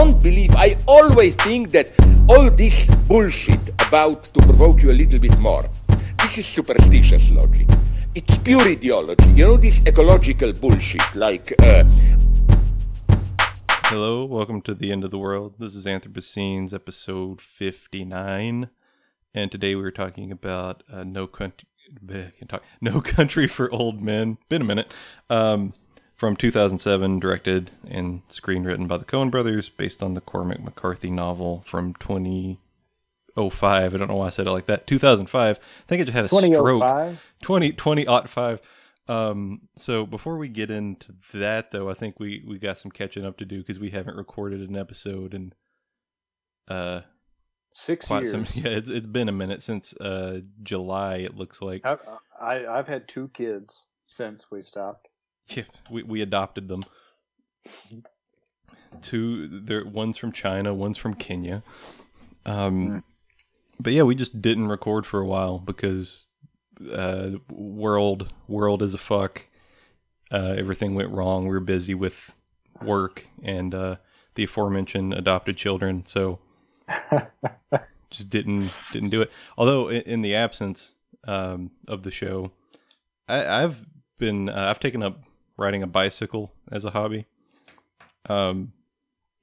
don't believe, I always think that all this bullshit about to provoke you a little bit more, this is superstitious logic. It's pure ideology. You know this ecological bullshit, like uh, Hello, welcome to the end of the world. This is Anthropocenes, episode 59. And today we were talking about uh, No Country talk, No Country for Old Men. Been a minute. Um, from 2007, directed and screenwritten by the Coen brothers, based on the Cormac McCarthy novel from 2005. I don't know why I said it like that. 2005. I think it just had a stroke. 20, 20 5. Um, so before we get into that, though, I think we, we got some catching up to do because we haven't recorded an episode in uh six years. Some, yeah, it's it's been a minute since uh July. It looks like I've, I, I've had two kids since we stopped. Yeah, we we adopted them. Two, there one's from China, one's from Kenya. Um, mm. but yeah, we just didn't record for a while because uh, world world is a fuck. Uh, everything went wrong. We were busy with work and uh, the aforementioned adopted children, so just didn't didn't do it. Although in, in the absence um, of the show, I, have been uh, I've taken up riding a bicycle as a hobby. Um,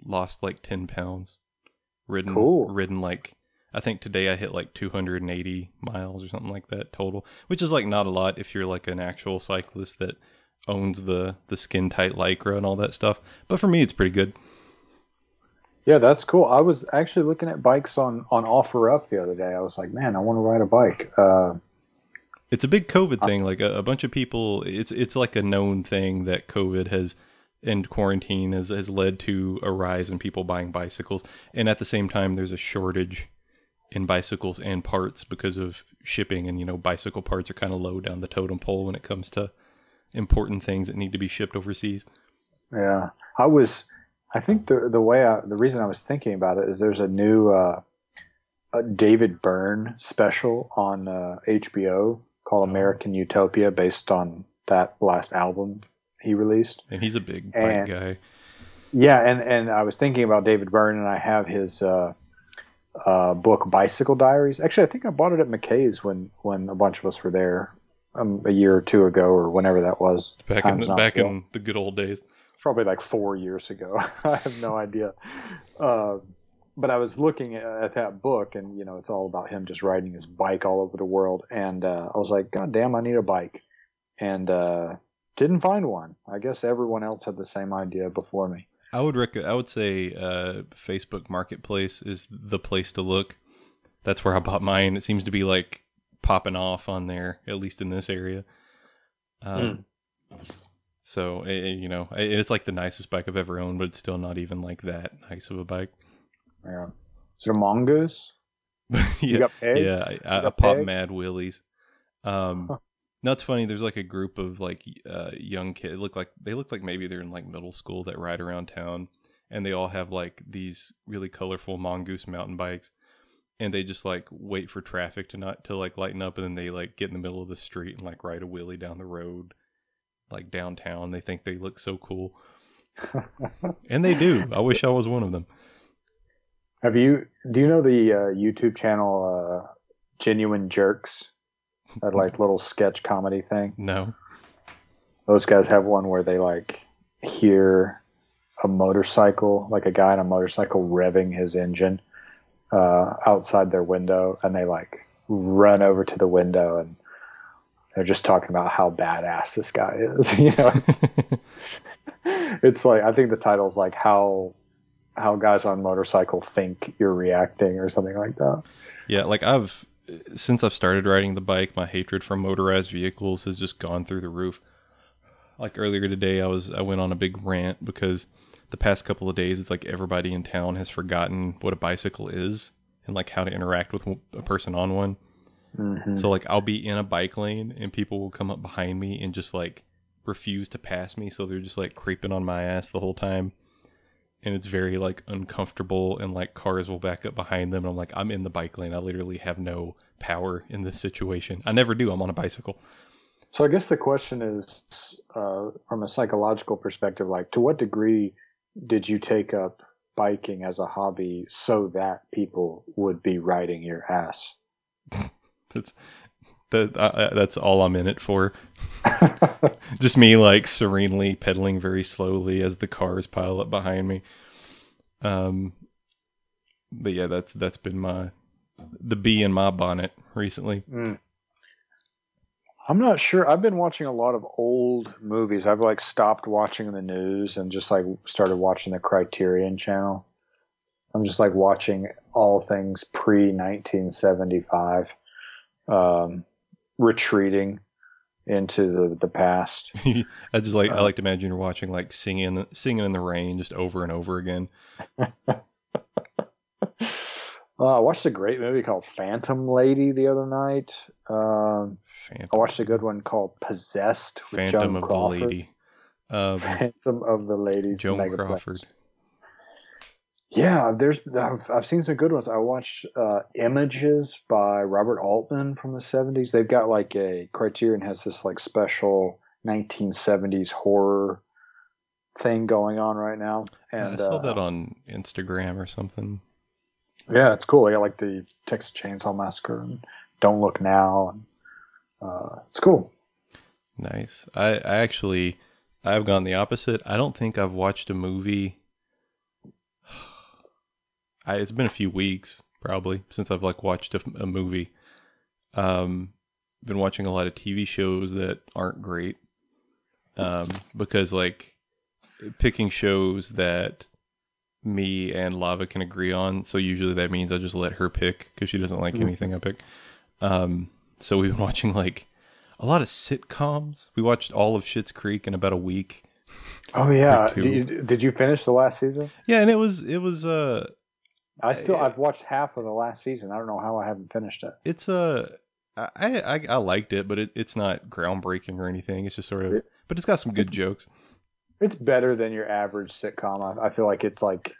lost like ten pounds. Ridden, cool. ridden like I think today I hit like 280 miles or something like that total, which is like not a lot if you're like an actual cyclist that owns the the skin tight lycra and all that stuff. But for me, it's pretty good. Yeah, that's cool. I was actually looking at bikes on on OfferUp the other day. I was like, man, I want to ride a bike. Uh, it's a big COVID thing. Like a, a, bunch of people, it's it's like a known thing that COVID has and quarantine has has led to a rise in people buying bicycles, and at the same time, there's a shortage in bicycles and parts because of shipping. And you know, bicycle parts are kind of low down the totem pole when it comes to important things that need to be shipped overseas. Yeah, I was. I think the the way I, the reason I was thinking about it is there's a new uh, a David Byrne special on uh, HBO called American Utopia, based on that last album he released. And he's a big bike guy. Yeah, and and I was thinking about David Byrne, and I have his uh, uh, book Bicycle Diaries. Actually, I think I bought it at McKay's when when a bunch of us were there um, a year or two ago, or whenever that was. Back in the, back in the good old days. Probably like four years ago. I have no idea. Uh, but I was looking at that book, and you know, it's all about him just riding his bike all over the world. And uh, I was like, God damn, I need a bike, and uh, didn't find one. I guess everyone else had the same idea before me. I would rec- I would say uh, Facebook Marketplace is the place to look. That's where I bought mine. It seems to be like popping off on there, at least in this area. Um, mm. So it, you know, it's like the nicest bike I've ever owned, but it's still not even like that nice of a bike. Yeah. Is there mongoose? yeah, yeah. I, I pop mad willies. Um, no, it's funny. There's like a group of like uh, young kids. Look like they look like maybe they're in like middle school that ride around town, and they all have like these really colorful mongoose mountain bikes, and they just like wait for traffic to not to like lighten up, and then they like get in the middle of the street and like ride a wheelie down the road, like downtown. They think they look so cool, and they do. I wish I was one of them. Have you? Do you know the uh, YouTube channel uh, Genuine Jerks? That like little sketch comedy thing. No. Those guys have one where they like hear a motorcycle, like a guy on a motorcycle revving his engine uh, outside their window, and they like run over to the window and they're just talking about how badass this guy is. you know, it's, it's like I think the title's like how how guys on motorcycle think you're reacting or something like that. Yeah, like I've since I've started riding the bike, my hatred for motorized vehicles has just gone through the roof. Like earlier today, I was I went on a big rant because the past couple of days, it's like everybody in town has forgotten what a bicycle is and like how to interact with a person on one. Mm-hmm. So like I'll be in a bike lane and people will come up behind me and just like refuse to pass me, so they're just like creeping on my ass the whole time and it's very like uncomfortable and like cars will back up behind them and I'm like I'm in the bike lane. I literally have no power in this situation. I never do. I'm on a bicycle. So I guess the question is uh, from a psychological perspective like to what degree did you take up biking as a hobby so that people would be riding your ass. That's that. Uh, that's all I'm in it for. Just me, like serenely pedaling very slowly as the cars pile up behind me. Um, but yeah, that's that's been my the bee in my bonnet recently. Mm. I'm not sure. I've been watching a lot of old movies. I've like stopped watching the news and just like started watching the Criterion channel. I'm just like watching all things pre 1975, um, retreating into the, the past. I just like I like to imagine you're watching like singing singing in the rain just over and over again. Uh, I watched a great movie called Phantom Lady the other night. Um, Phantom, I watched a good one called Possessed with Phantom Joan of Crawford. the Lady. Um, Phantom of the Ladies. Joan Megaplex. Crawford. Yeah, there's I've, I've seen some good ones. I watched uh, Images by Robert Altman from the 70s. They've got like a Criterion has this like special 1970s horror thing going on right now. And I saw uh, that on Instagram or something. Yeah, it's cool. They got like the Texas Chainsaw Massacre and Don't Look Now, and uh, it's cool. Nice. I, I actually I've gone the opposite. I don't think I've watched a movie. I, it's been a few weeks probably since I've like watched a, a movie. Um, been watching a lot of TV shows that aren't great. Um, because like picking shows that me and Lava can agree on. So usually that means I just let her pick because she doesn't like anything I pick. Um, so we've been watching like a lot of sitcoms. We watched all of Schitt's Creek in about a week. Oh yeah, did you, did you finish the last season? Yeah, and it was it was uh I still I've watched half of the last season. I don't know how I haven't finished it. it's uh I I, I liked it, but it, it's not groundbreaking or anything. It's just sort of but it's got some good jokes. It's better than your average sitcom. I, I feel like it's like,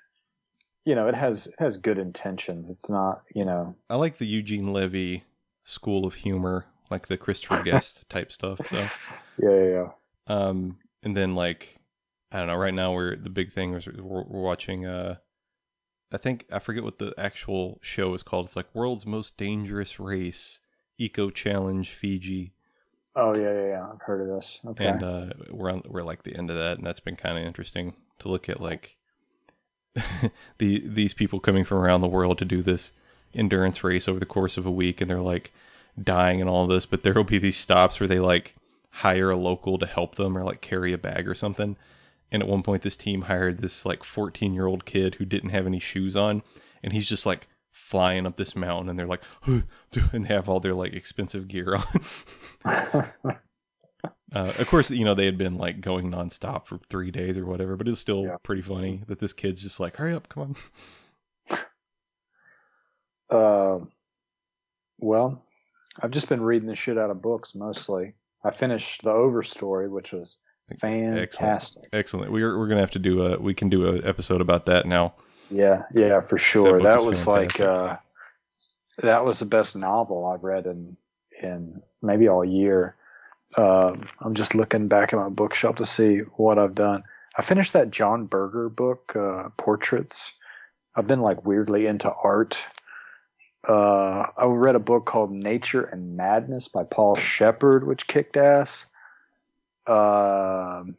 you know, it has it has good intentions. It's not, you know, I like the Eugene Levy school of humor, like the Christopher Guest type stuff. So yeah, yeah, yeah. Um, and then like I don't know. Right now, we're the big thing is we're, we're watching. Uh, I think I forget what the actual show is called. It's like World's Most Dangerous Race Eco Challenge Fiji, Oh yeah, yeah, yeah. I've heard of this. Okay. and uh, we're on we're like the end of that, and that's been kind of interesting to look at like the these people coming from around the world to do this endurance race over the course of a week, and they're like dying and all this, but there will be these stops where they like hire a local to help them or like carry a bag or something. And at one point, this team hired this like 14 year old kid who didn't have any shoes on, and he's just like flying up this mountain, and they're like, and they have all their like expensive gear on. Uh, of course, you know they had been like going nonstop for three days or whatever, but it was still Yeah. pretty funny that this kid's just like, "Hurry up, come on!" Uh, well, I've just been reading the shit out of books mostly. I finished the Overstory, which was fantastic. Excellent. We're we're gonna have to do a we can do an episode about that now. Yeah, yeah, for sure. That was like uh, that was the best novel I've read in in maybe all year. Um, I'm just looking back at my bookshelf to see what I've done. I finished that John Berger book, uh, Portraits. I've been like weirdly into art. Uh, I read a book called Nature and Madness by Paul Shepard, which kicked ass. Um,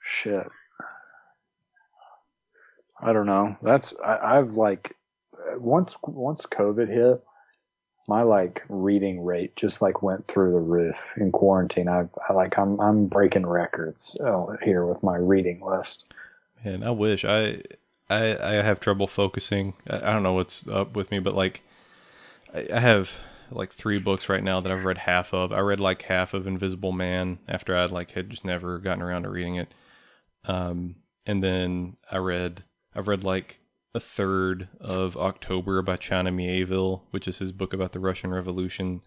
shit. I don't know. That's I, I've like once once COVID hit, my like reading rate just like went through the roof in quarantine. I, I like I'm I'm breaking records uh, here with my reading list. And I wish I I I have trouble focusing. I, I don't know what's up with me, but like I, I have like three books right now that I've read half of. I read like half of Invisible Man after I'd like had just never gotten around to reading it. Um, and then I read I've read like a third of October by China Mieville, which is his book about the Russian Revolution,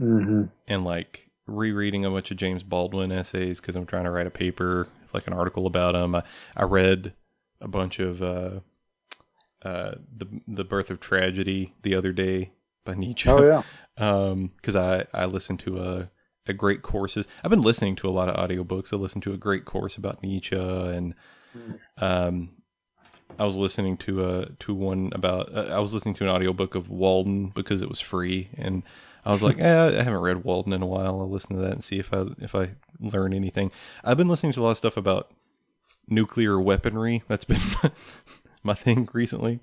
Mm-hmm. and like rereading a bunch of James Baldwin essays because I'm trying to write a paper, like an article about him. I, I read a bunch of uh, uh, the the Birth of Tragedy the other day by Nietzsche. Oh yeah. um, because I I listened to a a great courses. I've been listening to a lot of audiobooks. I listened to a great course about Nietzsche and um I was listening to a to one about uh, I was listening to an audiobook of Walden because it was free and I was like, eh, I haven't read Walden in a while. I'll listen to that and see if I if I learn anything. I've been listening to a lot of stuff about nuclear weaponry. That's been my thing recently.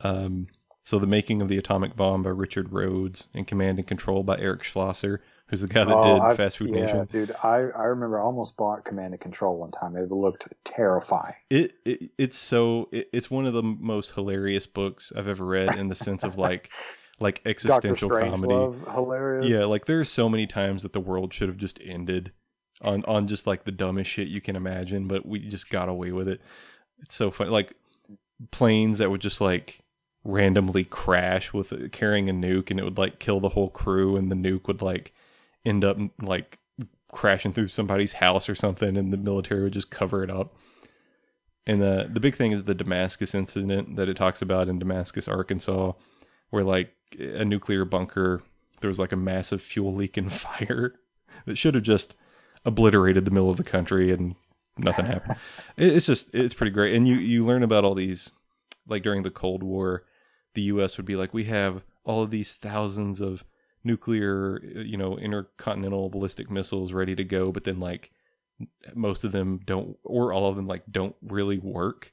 Um, so the making of the atomic bomb by Richard Rhodes and Command and Control by Eric Schlosser, who's the guy that Oh, did I've- Fast Food yeah, Nation. dude. I, I remember I almost bought Command and Control one time. It looked terrifying. It, it it's so it, it's one of the most hilarious books I've ever read in the sense of like like existential comedy. Strangelove, hilarious. Yeah, like there are so many times that the world should have just ended on on just like the dumbest shit you can imagine, but we just got away with it. It's so funny, like planes that would just like randomly crash with carrying a nuke, and it would like kill the whole crew, and the nuke would like end up like crashing through somebody's house or something, and the military would just cover it up. And the the big thing is the Damascus incident that it talks about in Damascus, Arkansas, where like a nuclear bunker, there was like a massive fuel leak and fire that should have just obliterated the middle of the country and nothing happened. It's just it's pretty great, and you you learn about all these like during the Cold War, the U.S. would be like we have all of these thousands of nuclear uh, you know intercontinental ballistic missiles ready to go, but then like most of them don't or all of them like don't really work.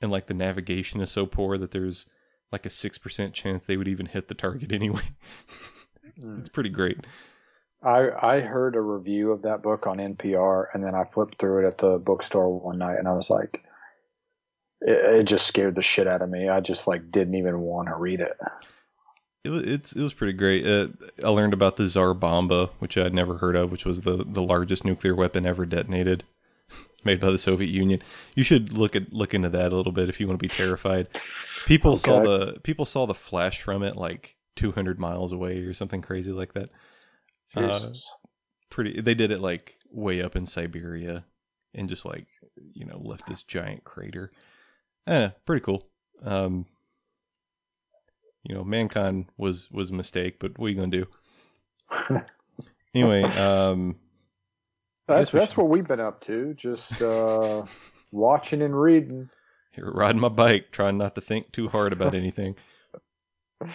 And like the navigation is so poor that there's like a 6% chance they would even hit the target anyway. Hmm. It's pretty great. I I heard a review of that book on NPR, and then I flipped through it at the bookstore one night, and I was like, it, it just scared the shit out of me. I just like didn't even want to read it. it was it's it was pretty great. Uh, i learned about the tsar bomba which i'd never heard of which was the the largest nuclear weapon ever detonated made by the soviet union. You should look at look into that a little bit if you want to be terrified. People saw the people saw the flash from it like 200 miles away or something crazy like that. Uh, pretty they did it like way up in siberia and just like you know left this giant crater eh, pretty cool um you know mankind was was a mistake but what are you gonna do anyway um that's that's should- what we've been up to. Just uh, watching and reading. here riding my bike trying not to think too hard about anything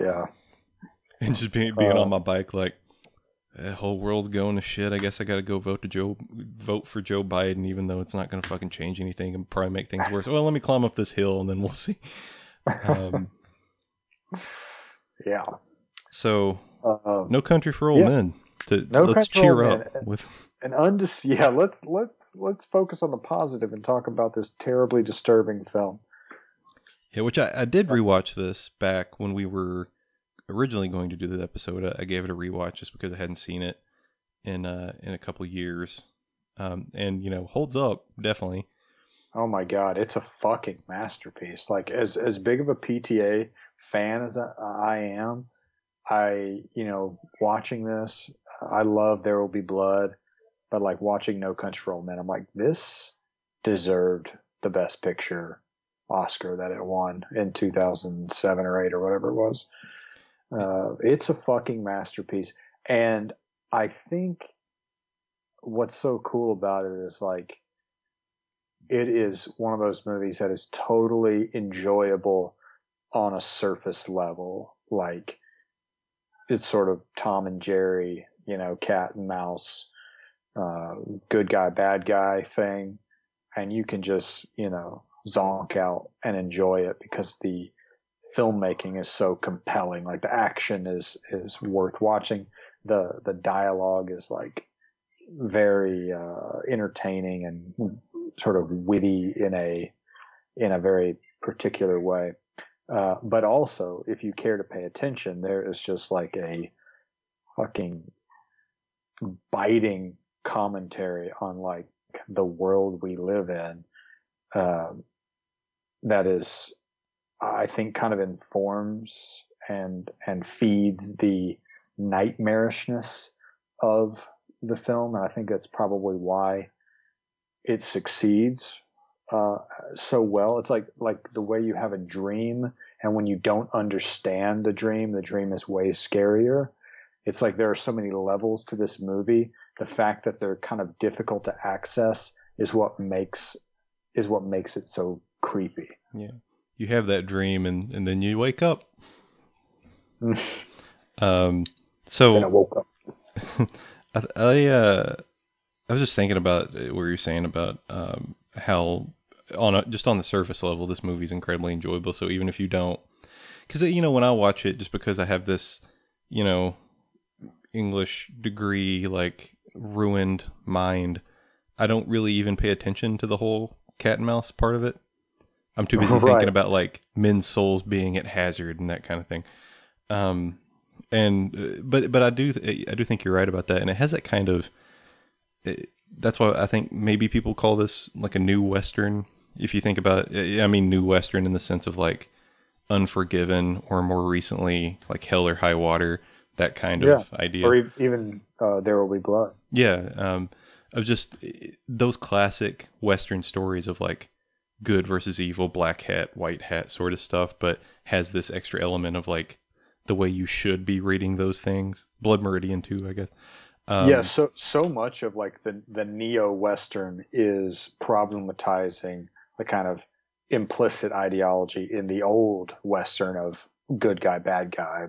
Yeah. and just being being Uh, on my bike like the whole world's going to shit. I guess I got to go vote to Joe, vote for Joe Biden, even though it's not going to fucking change anything and probably make things worse. Well, let me climb up this hill and then we'll see. Um, Yeah. so, Uh, no country for old Yeah. men. To, No let's cheer up with. an undis- yeah let's let's let's focus on the positive and talk about this terribly disturbing film Yeah, which I, I did rewatch this back when we were originally going to do the episode. I, gave it a rewatch just because I hadn't seen it in uh in a couple years, um, and you know holds up definitely. oh my god it's a fucking masterpiece like as as big of a pta fan as i, am i you know watching this i love there will be blood but like watching no country for old men i'm like this deserved the best picture oscar that it won in 2007 or 8 or whatever it was uh, it's a fucking masterpiece. And i think what's so cool about it is like it is one of those movies that is totally enjoyable on a surface level. Like it's sort of tom and jerry you know cat and mouse uh, good guy bad guy thing. And you can just you know zonk out and enjoy it because the filmmaking is so compelling like the action is is worth watching the the dialogue is like very uh, entertaining and sort of witty in a in a very particular way. Uh, but also, if you care to pay attention, there is just like a fucking biting commentary on like the world we live in. Um, that is, I think, kind of informs and and feeds the nightmarishness of the film, and I think that's probably why it succeeds uh, so well. It's like like the way you have a dream, and when you don't understand the dream, the dream is way scarier. It's like there are so many levels to this movie. The fact that they're kind of difficult to access is what makes is what makes it so creepy. Yeah. You have that dream and, and then you wake up. um so I woke up. I, I uh I was just thinking about what you were saying about um how on a, just on the surface level this movie's incredibly enjoyable so even if you don't cuz you know when I watch it just because I have this you know English degree like ruined mind I don't really even pay attention to the whole cat and mouse part of it. I'm too busy Right. thinking about like men's souls being at hazard and that kind of thing. Um, and uh, but but I do I do think you're right about that, and it has that kind of. It, that's why I think maybe people call this like a new western. If you think about, it, I mean, new western in the sense of like Unforgiven, or more recently like Hell or High Water, that kind of idea. Or even uh, There Will Be Blood. Yeah, um, of just eh, those classic Western stories of like good versus evil, black hat, white hat sort of stuff, but has this extra element of like the way you should be reading those things. Blood Meridian too, I guess. Um, yeah, so so much of like the the neo western is problematizing the kind of implicit ideology in the old western of good guy, bad guy,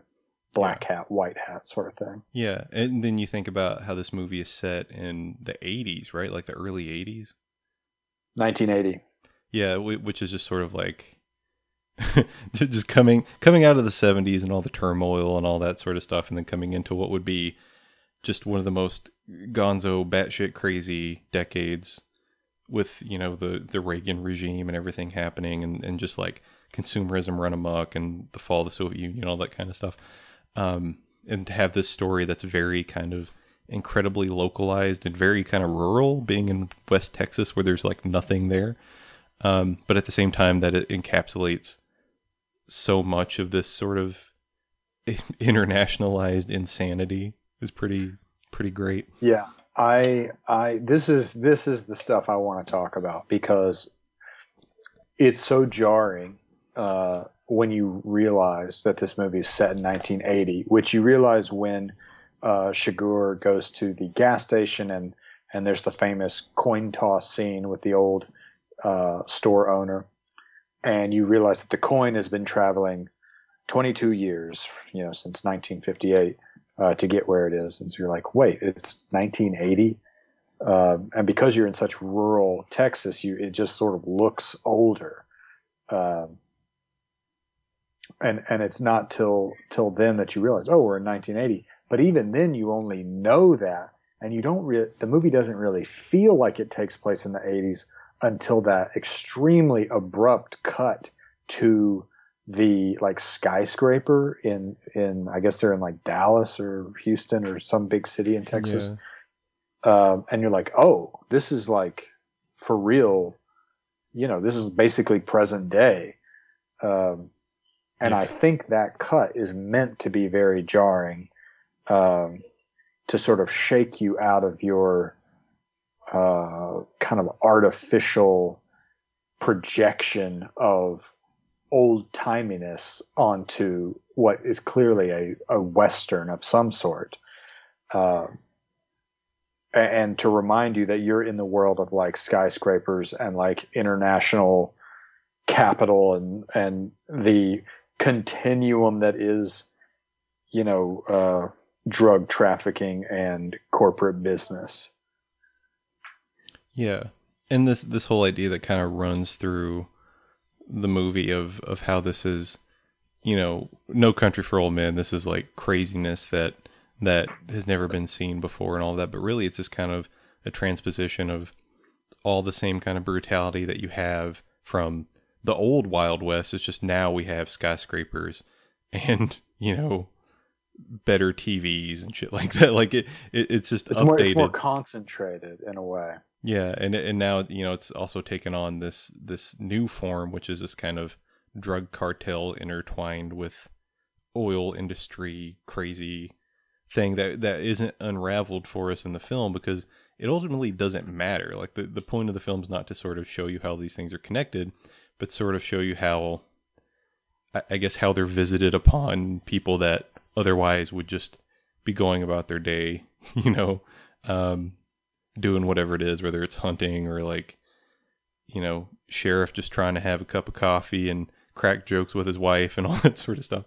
black hat, white hat sort of thing. yeah, and then you think about how this movie is set in the '80s, right? Like the early '80s. 1980. Yeah, which is just sort of like just coming coming out of the 70s and all the turmoil and all that sort of stuff and then coming into what would be just one of the most gonzo batshit crazy decades with, you know, the the Reagan regime and everything happening and and just like consumerism run amok and the fall of the Soviet Union all that kind of stuff. Um and to have this story that's very kind of incredibly localized and very kind of rural being in West Texas where there's like nothing there um, but at the same time that it encapsulates so much of this sort of internationalized insanity is pretty pretty great. Yeah, I I this is this is the stuff I want to talk about because it's so jarring uh, when you realize that this movie is set in 1980, which you realize when uh, goes to the gas station and and there's the famous coin toss scene with the old uh, store owner, and you realize that the coin has been traveling 22 years, you know, since 1958 uh, to get where it is. And so you're like, wait, it's 1980. Um, and because you're in such rural Texas, you it just sort of looks older. Um, and and it's not till till then that you realize, oh, we're in 1980. But even then, you only know that, and you don't really. The movie doesn't really feel like it takes place in the 80s until that extremely abrupt cut to the like skyscraper in in I guess they're in like Dallas or Houston or some big city in Texas. Um, and you're like, oh, this is like for real. You know, this is basically present day. Um, and I think that cut is meant to be very jarring, um, to sort of shake you out of your uh, kind of artificial projection of old timiness onto what is clearly a, a western of some sort. Uh, and to remind you that you're in the world of like skyscrapers and like international capital and and the continuum that is you know uh, drug trafficking and corporate business Yeah. And this this whole idea that kind of runs through the movie of of how this is you know, no country for old men. This is like craziness that that has never been seen before and all that, but really it's just kind of a transposition of all the same kind of brutality that you have from the old Wild West. It's just now we have skyscrapers and, you know, better TVs and shit like that. Like it, it it's just it's updated. more it's more concentrated in a way Yeah, and and now you know it's also taken on this this new form, which is this kind of drug cartel intertwined with oil industry crazy thing that that isn't unraveled for us in the film because it ultimately doesn't matter. Like the the point of the film is not to sort of show you how these things are connected, but sort of show you how I, I guess how they're visited upon people that otherwise would just be going about their day, you know, um, doing whatever it is, whether it's hunting or like you know, sheriff just trying to have a cup of coffee and crack jokes with his wife and all that sort of stuff.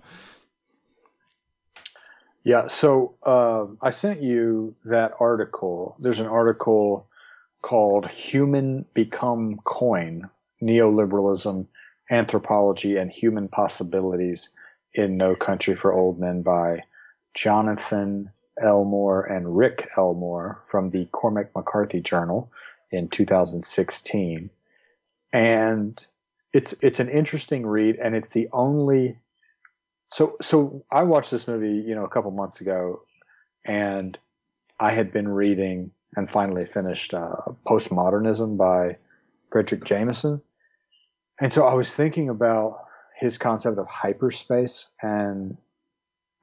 Yeah, so uh, I sent you that article. There's an article called Human Become Coin Neoliberalism, Anthropology, and Human Possibilities in No Country for Old Men by Jonathan Elmore and Rick Elmore from the Cormac McCarthy Journal in 2016. And it's it's an interesting read and it's the only so so I watched this movie, you know, a couple months ago and I had been reading and finally finished uh, Postmodernism by Fredric Jameson. And so I was thinking about his concept of hyperspace and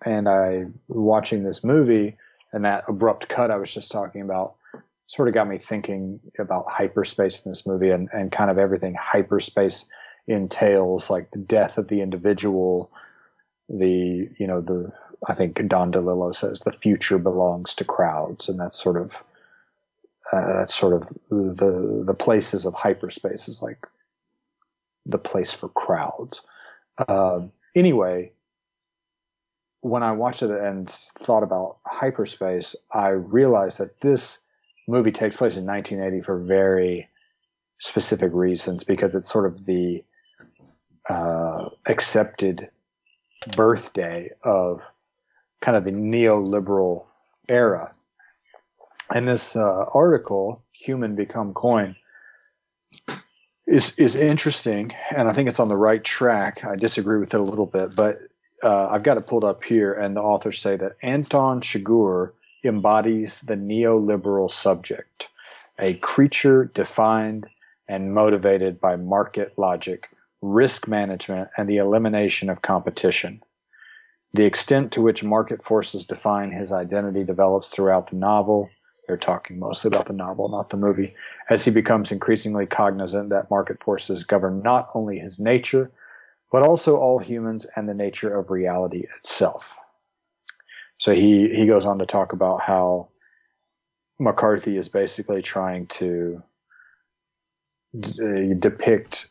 and I watching this movie and that abrupt cut I was just talking about sort of got me thinking about hyperspace in this movie and, and kind of everything hyperspace entails, like the death of the individual, the you know the I think Don DeLillo says the future belongs to crowds, and that's sort of uh, that's sort of the the places of hyperspace is like the place for crowds. Uh, anyway, when I watched it and thought about hyperspace, I realized that this movie takes place in 1980 for very specific reasons because it's sort of the uh, accepted birthday of kind of the neoliberal era. And this uh, article, "Human Become Coin," is is interesting, and I think it's on the right track. I disagree with it a little bit, but uh, I've got it pulled up here, and the authors say that Anton Chigurh embodies the neoliberal subject, a creature defined and motivated by market logic, risk management, and the elimination of competition. The extent to which market forces define his identity develops throughout the novel. They're talking mostly about the novel, not the movie, as he becomes increasingly cognizant that market forces govern not only his nature, but also all humans and the nature of reality itself. So he, he goes on to talk about how McCarthy is basically trying to d- uh, depict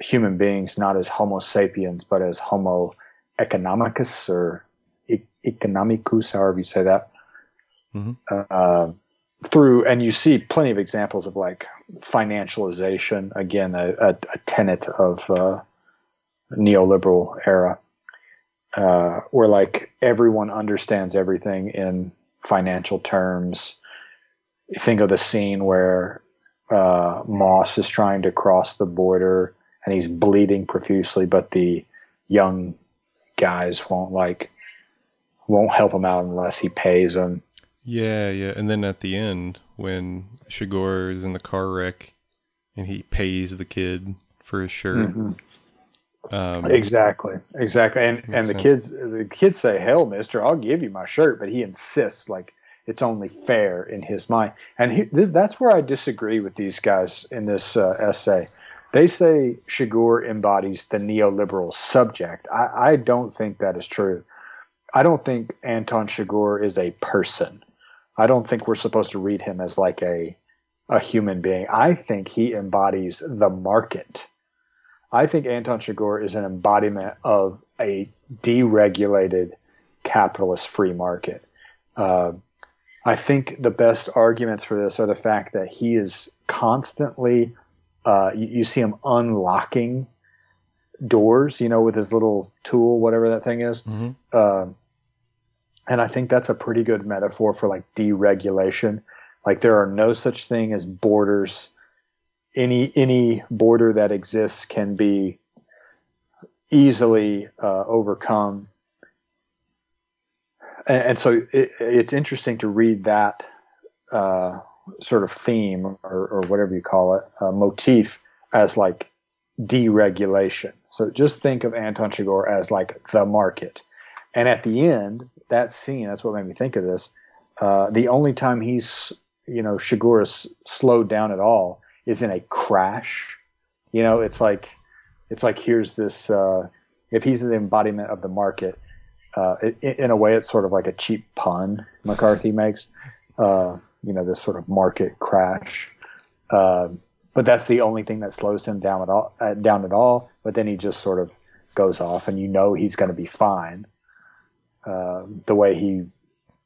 human beings not as Homo sapiens, but as Homo economicus or e- economicus, however you say that. Mm-hmm. Uh, through, and you see plenty of examples of like financialization, again, a, a, a tenet of uh, neoliberal era uh, where like everyone understands everything in financial terms. Think of the scene where uh, Moss is trying to cross the border and he's bleeding profusely, but the young guys won't like won't help him out unless he pays them. Yeah, yeah. And then at the end, when Chigurh is in the car wreck and he pays the kid for his shirt, mm-hmm. Um, exactly, exactly, and and the kids the kids say, "Hell, Mister, I'll give you my shirt," but he insists like it's only fair in his mind, and he, this, that's where I disagree with these guys in this uh, essay. They say Chigurh embodies the neoliberal subject. I, I don't think that is true. I don't think Anton Chigurh is a person. I don't think we're supposed to read him as like a a human being. I think he embodies the market I think Anton Chigurh is an embodiment of a deregulated capitalist free market. Uh, I think the best arguments for this are the fact that he is constantly, uh, you, you, see him unlocking doors, you know, with his little tool, whatever that thing is. Mm-hmm. Uh, and I think that's a pretty good metaphor for like deregulation. Like there are no such thing as borders any any border that exists can be easily uh, overcome. And, and so it, it's interesting to read that uh, sort of theme or, or, whatever you call it, uh, motif as like deregulation. So just think of Anton Chigurh as like the market. And at the end, that scene, that's what made me think of this. Uh, the only time he's, you know, Chigurh is slowed down at all is in a crash. You know, it's like it's like here's this. Uh, if he's the embodiment of the market, uh, it, in a way, it's sort of like a cheap pun McCarthy makes. Uh, you know, this sort of market crash. Uh, but that's the only thing that slows him down at all. Uh, down at all. But then he just sort of goes off, and you know he's going to be fine. Uh, the way he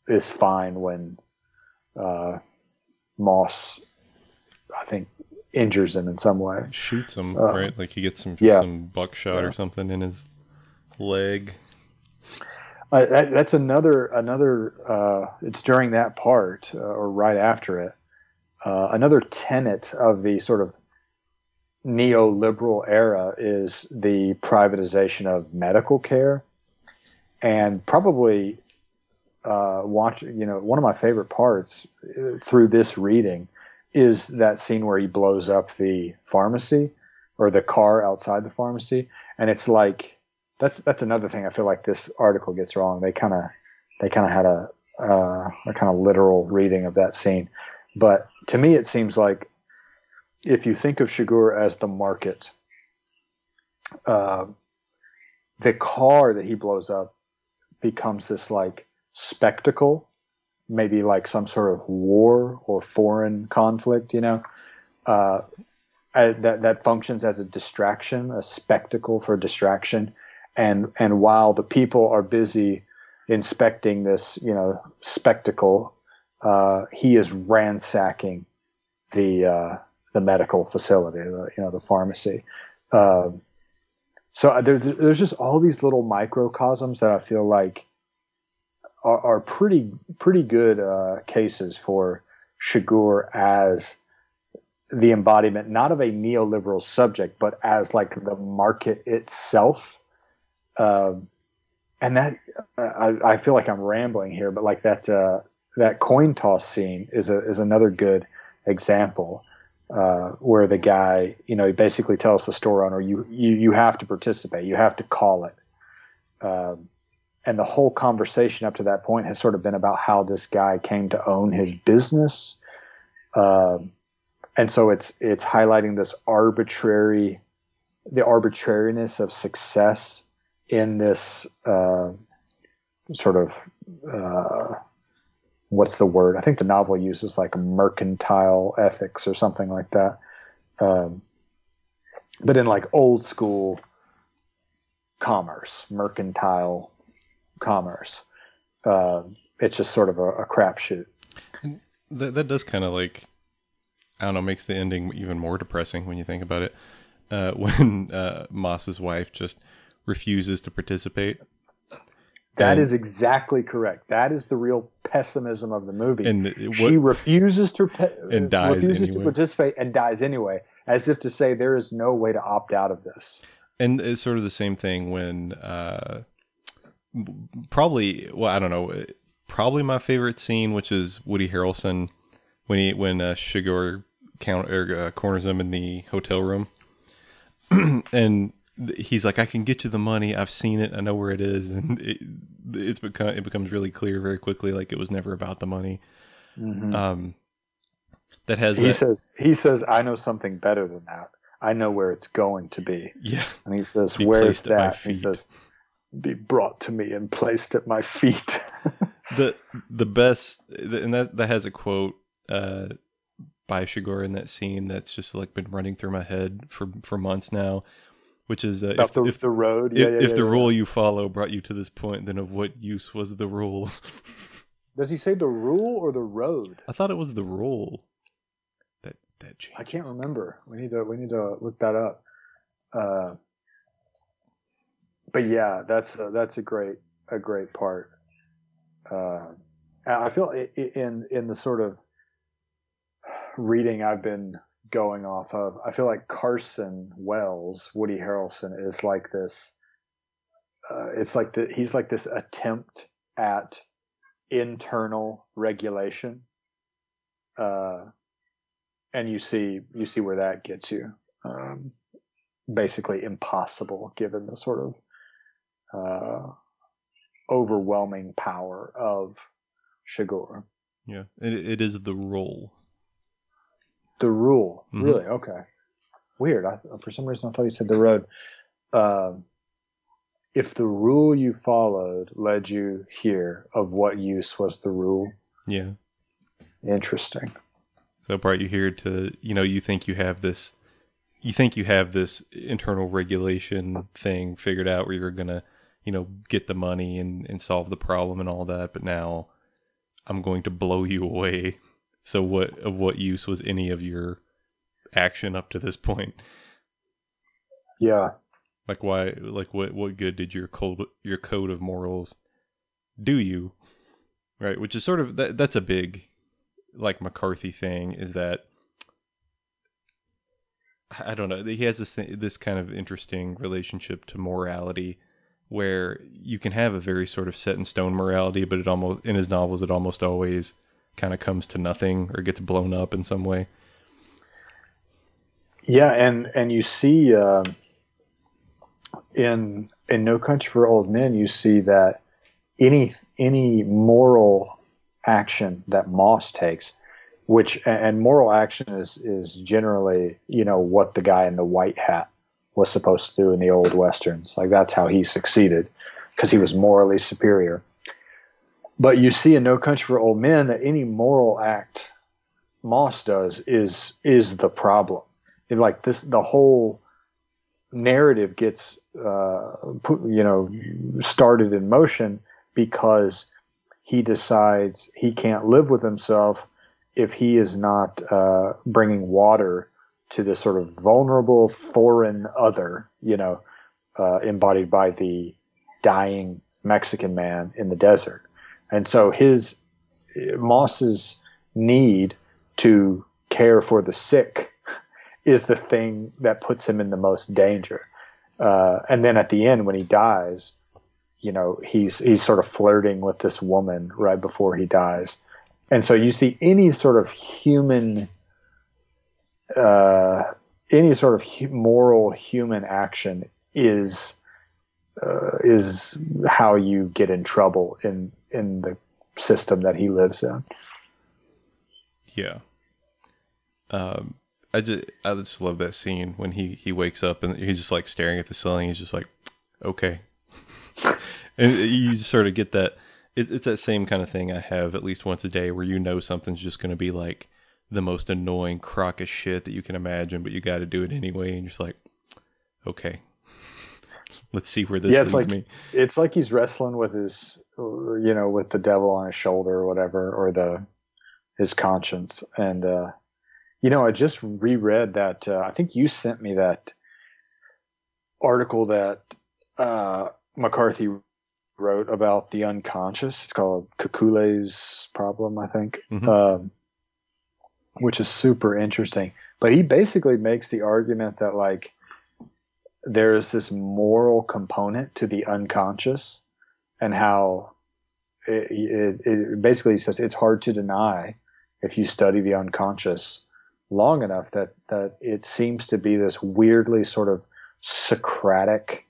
is fine when uh, Moss, I think, injures him in some way. Shoots him, Uh, right? Like he gets some yeah. some buckshot Yeah. or something in his leg. Uh, that, that's another another. Uh, it's during that part uh, or right after it. Uh, another tenet of the sort of neoliberal era is the privatization of medical care, and probably uh, watch. You know, one of my favorite parts uh, through this reading is that scene where he blows up the pharmacy or the car outside the pharmacy, and it's like that's that's another thing I feel like this article gets wrong. They kind of they kind of had a uh, a kind of literal reading of that scene, but to me it seems like if you think of Chigurh as the market, uh, the car that he blows up becomes this like spectacle, maybe like some sort of war or foreign conflict, you know. Uh, uh, that that functions as a distraction, a spectacle for distraction, and and while the people are busy inspecting this, you know, spectacle, uh, he is ransacking the uh, the medical facility, the, you know, the pharmacy. Um so there, there's just all these little microcosms that I feel like are, are pretty pretty good uh, cases for Chigurh as the embodiment not of a neoliberal subject, but as like the market itself. Um, and that I, I feel like I'm rambling here, but like that uh, that coin toss scene is a is another good example uh, where the guy, you know, he basically tells the store owner, you you you have to participate, you have to call it. Um, and the whole conversation up to that point has sort of been about how this guy came to own his business. Um, and so it's it's highlighting this arbitrary the arbitrariness of success in this uh, sort of uh, what's the word? I think the novel uses like mercantile ethics or something like that. Um, but in like old school commerce, mercantile commerce, uh, it's just sort of a, a crapshoot. That that does kind of like I don't know makes the ending even more depressing when you think about it. Uh, when uh, Moss's wife just refuses to participate, That And- is exactly correct. That is the real pessimism of the movie. and it- she refuses to And dies refuses anyway. to participate and dies anyway, as if to say there is no way to opt out of this. and it's sort of the same thing when uh, probably well I don't know probably my favorite scene which is Woody Harrelson when he when uh, Chigurh count or uh, corners him in the hotel room. And he's like I can get you the money. I've seen it. I know where it is. And it, it's become it becomes really clear very quickly like it was never about the money. Um that has He that, says, "He says I know something better than that. I know where it's going to be." yeah. And he says, Be "Where's placed at my that?" He says, "Be brought to me and placed at my feet." the the best and that that has a quote uh by Chigurh in that scene that's just like been running through my head for for months now which is uh, if, the, if, the road. if, Yeah, yeah, if yeah, the yeah. rule you follow brought you to this point then of what use was the rule Does he say the rule or the road? I thought it was the rule that that changes. I can't remember. We need to we need to look that up. Uh, but yeah, that's a, that's a great a great part. Uh, I feel in in the sort of reading I've been going off of, I feel like Carson Wells, Woody Harrelson, is like this. Uh, it's like the, he's like this attempt at internal regulation. Uh, and you see you see where that gets you. Um, basically impossible given the sort of uh, overwhelming power of Chigurh. yeah it, it is the rule. The rule, Mhm. really? Okay, weird. I, for some reason, I thought you said the road. Um, if the rule you followed led you here, of what use was the rule? yeah Interesting. So I brought you here to, you know, you think you have this, you think you have this internal regulation thing figured out where you're gonna, you know, get the money and and solve the problem and all that. But now, I'm going to blow you away. So what of what use was any of your action up to this point? Yeah. Like why? Like what? What good did your code your code of morals do you? Right, which is sort of that. That's a big, like McCarthy thing. Is that I don't know. He has this thing, this kind of interesting relationship to morality, where you can have a very sort of set in stone morality, but it almost in his novels it almost always kind of comes to nothing or gets blown up in some way. Yeah, and and you see uh, in in No Country for Old Men, you see that any any moral action that Moss takes, which and moral action is is generally you know what the guy in the white hat was supposed to do in the old westerns. Like that's how he succeeded because he was morally superior. But you see in No Country for Old Men that any moral act Moss does is is the problem. And like this, the whole narrative gets uh, put, you know started in motion because he decides he can't live with himself if he is not uh, bringing water to this sort of vulnerable foreign other, you know, uh, embodied by the dying Mexican man in the desert. And so his Moss's need to care for the sick is the thing that puts him in the most danger. Uh, and then at the end, when he dies, you know, he's he's sort of flirting with this woman right before he dies, and so you see any sort of human, uh, any sort of moral human action is uh, is how you get in trouble in in the system that he lives in. Yeah. Um, I just I just love that scene when he he wakes up and he's just like staring at the ceiling. He's just like, okay, and you sort of get that. It, it's that same kind of thing I have at least once a day where you know something's just going to be like the most annoying crock of shit that you can imagine, but you got to do it anyway, and you're just like, okay, let's see where this yeah, leads like me. it's like he's wrestling with his, you know, with the devil on his shoulder or whatever, or the his conscience. And uh, you know, I just reread that. Uh, I think you sent me that article that uh, McCarthy wrote about the unconscious. It's called Kekulé's problem, I think, Mhm. um, which is super interesting. But he basically makes the argument that like there is this moral component to the unconscious, and how it, it, it basically says it's hard to deny if you study the unconscious long enough that that it seems to be this weirdly sort of Socratic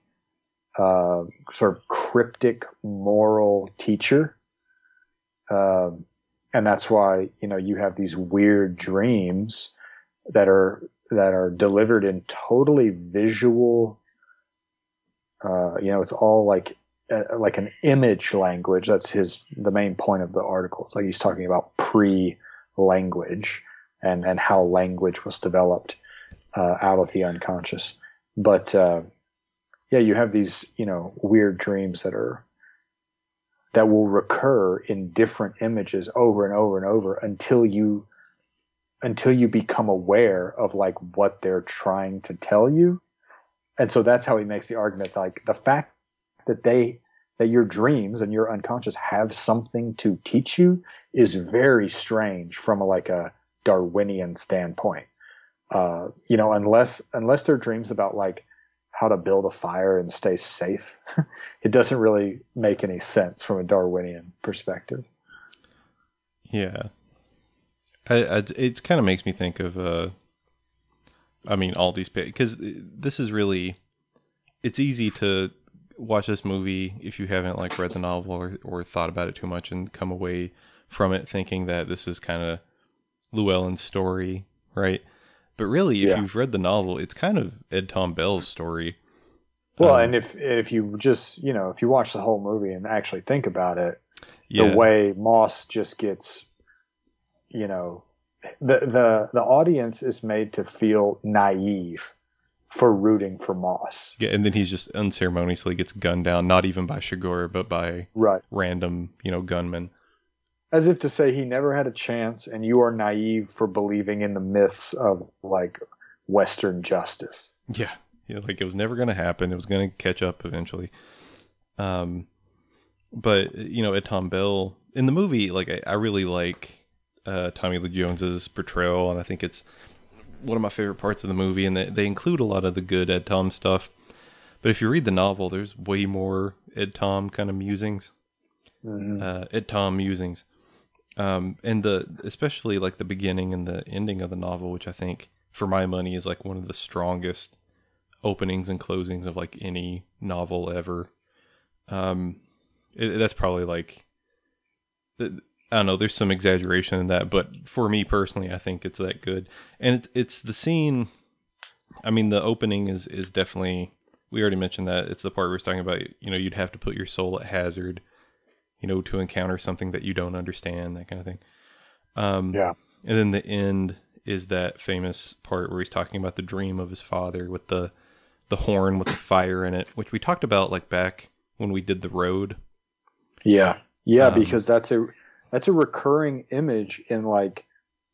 uh, sort of cryptic moral teacher. Um, and that's why, you know, you have these weird dreams that are, that are delivered in totally visual, uh, you know, it's all like, uh, like an image language. That's his, the main point of the article. It's like he's talking about pre language and, and how language was developed, uh, out of the unconscious. But, uh, yeah, you have these, you know, weird dreams that are that will recur in different images over and over and over until you until you become aware of like what they're trying to tell you. And so that's how he makes the argument like the fact that they that your dreams and your unconscious have something to teach you is very strange from a, like a Darwinian standpoint. Uh, you know, unless unless they're dreams about like how to build a fire and stay safe, it doesn't really make any sense from a Darwinian perspective. Yeah, I, I it kind of makes me think of uh, I mean all these because this is really it's easy to watch this movie if you haven't like read the novel or, or thought about it too much and come away from it thinking that this is kind of Llewellyn's story, right? But really, if Yeah. you've read the novel, it's kind of Ed Tom Bell's story. Well, Um, and if if you just you know if you watch the whole movie and actually think about it, Yeah, the way Moss just gets, you know, the the the audience is made to feel naive for rooting for Moss. Yeah, and then he's just unceremoniously gets gunned down, not even by Chigurh, but by Right. random, you know, gunmen. As if to say he never had a chance and you are naive for believing in the myths of like Western justice. Yeah, yeah, like it was never going to happen. It was going to catch up eventually. Um, but you know, Ed Tom Bell in the movie, like I, I really like uh, Tommy Lee Jones's portrayal, and I think it's one of my favorite parts of the movie. And they, they include a lot of the good Ed Tom stuff. But if you read the novel, there's way more Ed Tom kind of musings, uh, Ed Tom musings, um, and the especially like the beginning and the ending of the novel, which I think for my money is like one of the strongest openings and closings of like any novel ever. Um, it, that's probably like I don't know. There's some exaggeration in that, but for me personally, I think it's that good. And it's it's the scene. I mean, the opening is is definitely. We already mentioned that it's the part we are talking about. You know, you'd have to put your soul at hazard. You know, to encounter something that you don't understand, that kind of thing. Um, Yeah. and then the end is that famous part where he's talking about the dream of his father with the the horn with the fire in it, which we talked about like back when we did the road. Yeah. Yeah, Um, because that's a that's a recurring image in like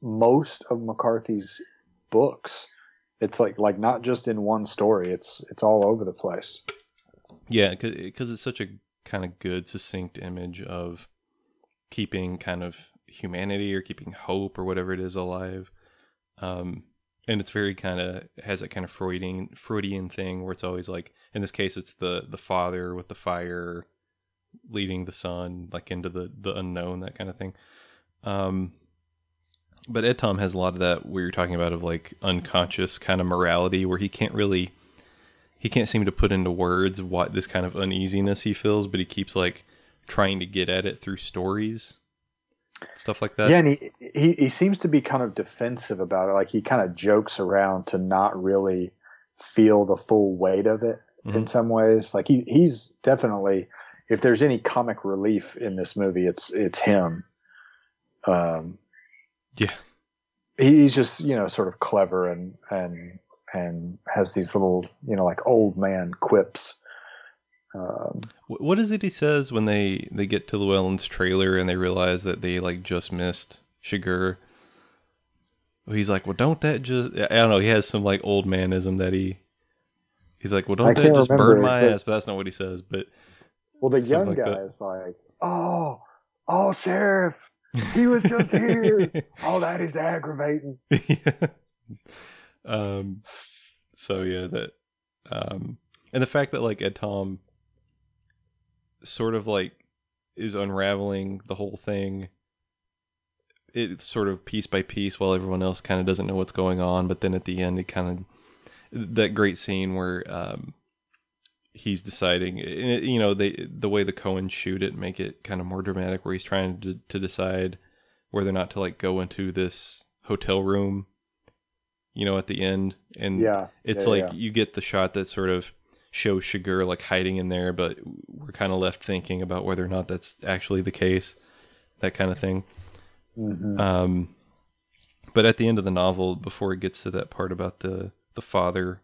most of McCarthy's books. It's like like not just in one story. It's it's all over the place. Yeah, because it's such a kind of good, succinct image of keeping kind of humanity or keeping hope or whatever it is alive. Um, and it's very kind of has that kind of Freudian Freudian thing where it's always like in this case it's the the father with the fire leading the son like into the the unknown that kind of thing. Um, but Ed Tom has a lot of that where you're talking about of like unconscious kind of morality where he can't really he can't seem to put into words what this kind of uneasiness he feels, but he keeps like trying to get at it through stories, stuff like that. yeah, and he, he he seems to be kind of defensive about it. Like he kind of jokes around to not really feel the full weight of it in Mhm. some ways. Like he he's definitely if there's any comic relief in this movie, it's it's him. Um, Yeah. he's just you know sort of clever and and and has these little you know like old man quips. Um, Wh- What is it he says when they they get to Llewellyn's trailer and they realize that they like just missed Chigurh? He's like, well, don't that just? I don't know. He has some like old manism that he. He's like, well, don't that just burn my but- ass? But that's not what he says. But well, the young like guy that. is like, oh, oh, sheriff, he was just here. oh, that is aggravating. yeah. Um. So yeah, that. Um. And the fact that like Ed Tom. Sort of like, is unraveling the whole thing. It's sort of piece by piece while everyone else kind of doesn't know what's going on, but then at the end it kind of that great scene where um he's deciding you know they the way the Coen shoot it make it kind of more dramatic where he's trying to to decide whether or not to like go into this hotel room you know at the end and Yeah, it's yeah, like yeah. you get the shot that sort of shows Chigurh like hiding in there but we're kind of left thinking about whether or not that's actually the case that kind of thing Mhm. um, but at the end of the novel, before it gets to that part about the the father,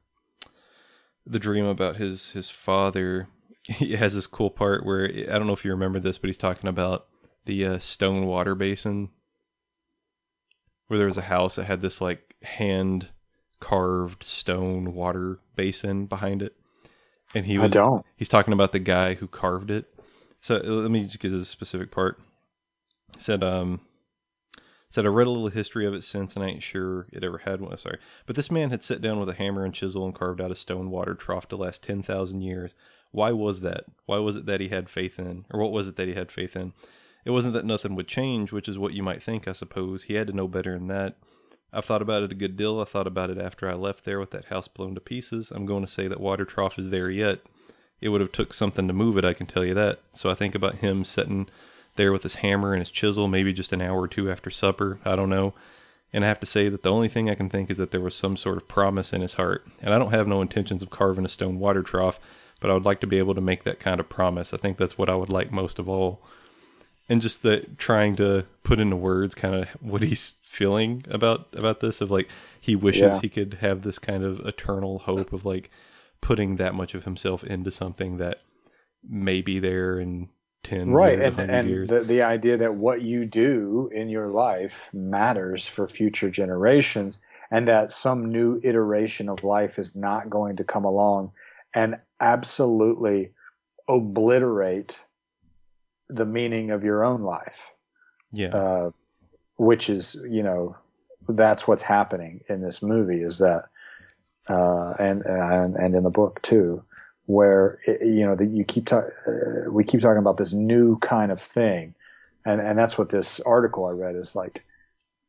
the dream about his his father, he has this cool part where I don't know if you remember this, but he's talking about the uh, stone water basin, where there was a house that had this like hand carved stone water basin behind it, and he I was don't. he's talking about the guy who carved it. So uh, let me just get to the specific part. It said um said I read a little history of it since and I ain't sure it ever had one. Sorry. But this man had sat down with a hammer and chisel and carved out a stone water trough to last ten thousand years. Why was that? Why was it that he had faith in? Or what was it that he had faith in? It wasn't that nothing would change, which is what you might think, I suppose. He had to know better than that. I've thought about it a good deal. I thought about it after I left there with that house blown to pieces. I'm going to say that water trough is there yet. It would have took something to move it, I can tell you that. So I think about him sitting there with his hammer and his chisel, maybe just an hour or two after supper. I don't know. And I have to say that the only thing I can think is that there was some sort of promise in his heart. And I don't have no intentions of carving a stone water trough, but I would like to be able to make that kind of promise. I think that's what I would like most of all. And just the trying to put into words kind of what he's feeling about about this of like he wishes Yeah. he could have this kind of eternal hope of like putting that much of himself into something that may be there in 10 right years, and and years the, the idea that what you do in your life matters for future generations and that some new iteration of life is not going to come along and absolutely obliterate the meaning of your own life. Yeah. Uh, which is you know that's what's happening in this movie is that uh, and, and and in the book too where it, you know that you keep ta- uh, we keep talking about this new kind of thing. And and that's what this article I read is like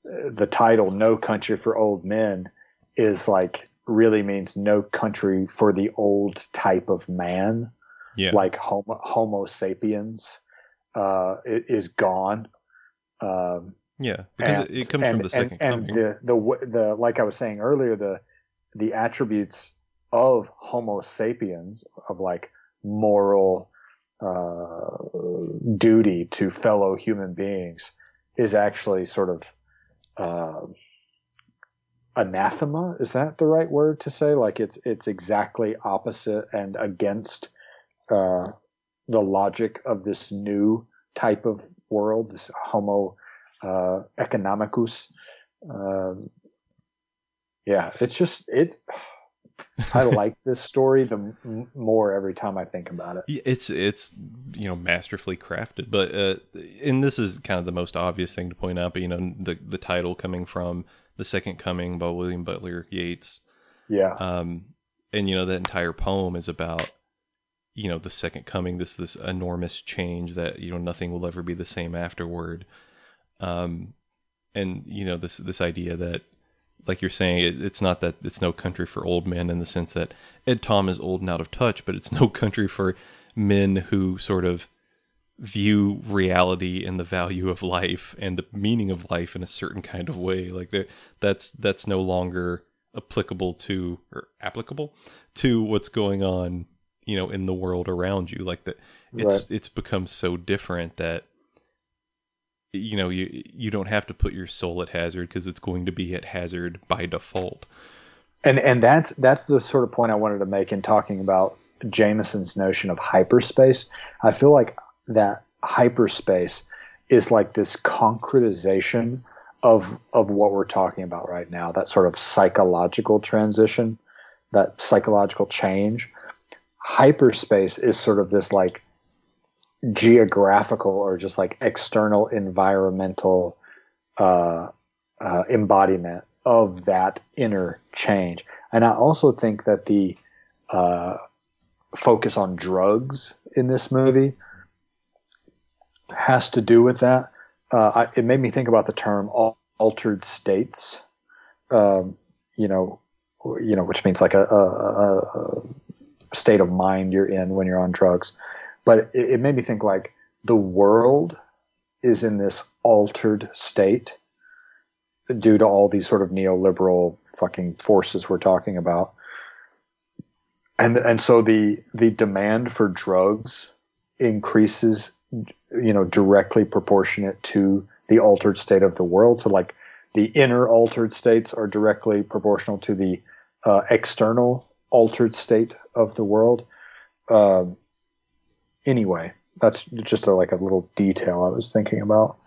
uh, the title no country for old men is like really means no country for the old type of man. Yeah. Like homo, homo sapiens uh, is gone um, yeah because and- it, comes from the second and, coming and the, the the like I was saying earlier, the the attributes of Homo sapiens of like moral uh, duty to fellow human beings is actually sort of uh, anathema. Is that the right word to say? Like it's it's exactly opposite and against uh, the logic of this new type of world, this Homo uh, economicus. Um, yeah, it's just it. I like this story the m- more every time I think about it. It's it's you know masterfully crafted, but uh, and this is kind of the most obvious thing to point out. But you know the the title coming from the Second Coming by William Butler Yeats, Yeah, um, and you know that entire poem is about you know the Second Coming, this this enormous change that you know nothing will ever be the same afterward, um, and you know this this idea that like you're saying, it, it's not that it's no country for old men in the sense that Ed Tom is old and out of touch, but it's no country for men who sort of view reality and the value of life and the meaning of life in a certain kind of way. Like that's that's no longer applicable to or applicable to what's going on, you know, in the world around you. Like that, it's Right. it's become so different that you know you you don't have to put your soul at hazard because it's going to be at hazard by default. and and that's that's the sort of point I wanted to make in talking about Jameson's notion of hyperspace. I feel like that hyperspace is like this concretization of of what we're talking about right now. That sort of psychological transition, that psychological change. Hyperspace is sort of this like geographical or just like external environmental uh, uh, embodiment of that inner change. And I also think that the uh, focus on drugs in this movie has to do with that. Uh, I, it made me think about the term altered states. Um, you know, you know, which means like a, a, a, a state of mind you're in when you're on drugs. But it, it made me think like the world is in this altered state due to all these sort of neoliberal fucking forces we're talking about. And and so the the demand for drugs increases you know directly proportionate to the altered state of the world. So like the inner altered states are directly proportional to the uh, external altered state of the world. Um, anyway, that's just a, like a little detail I was thinking about.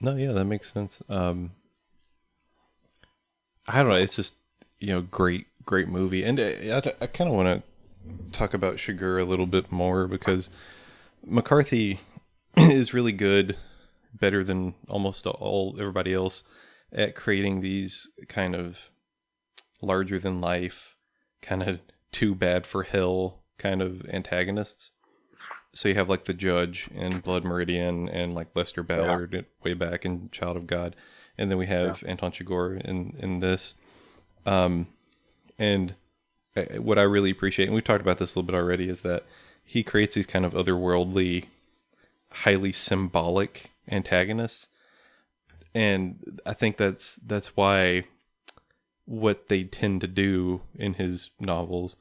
No, yeah, that makes sense. Um, I don't know. It's just you know, great, great movie, and I, I, I kind of want to talk about Chigurh a little bit more because McCarthy is really good, better than almost all everybody else at creating these kind of larger than life, kind of too bad for hell kind of antagonists. So you have like the Judge in Blood Meridian and like Lester Ballard way back in Child of God, and then we have Anton Chigurh in in this. Um, and uh, what I really appreciate, and we've talked about this a little bit already, is that he creates these kind of otherworldly, highly symbolic antagonists, and I think that's that's why what they tend to do in his novels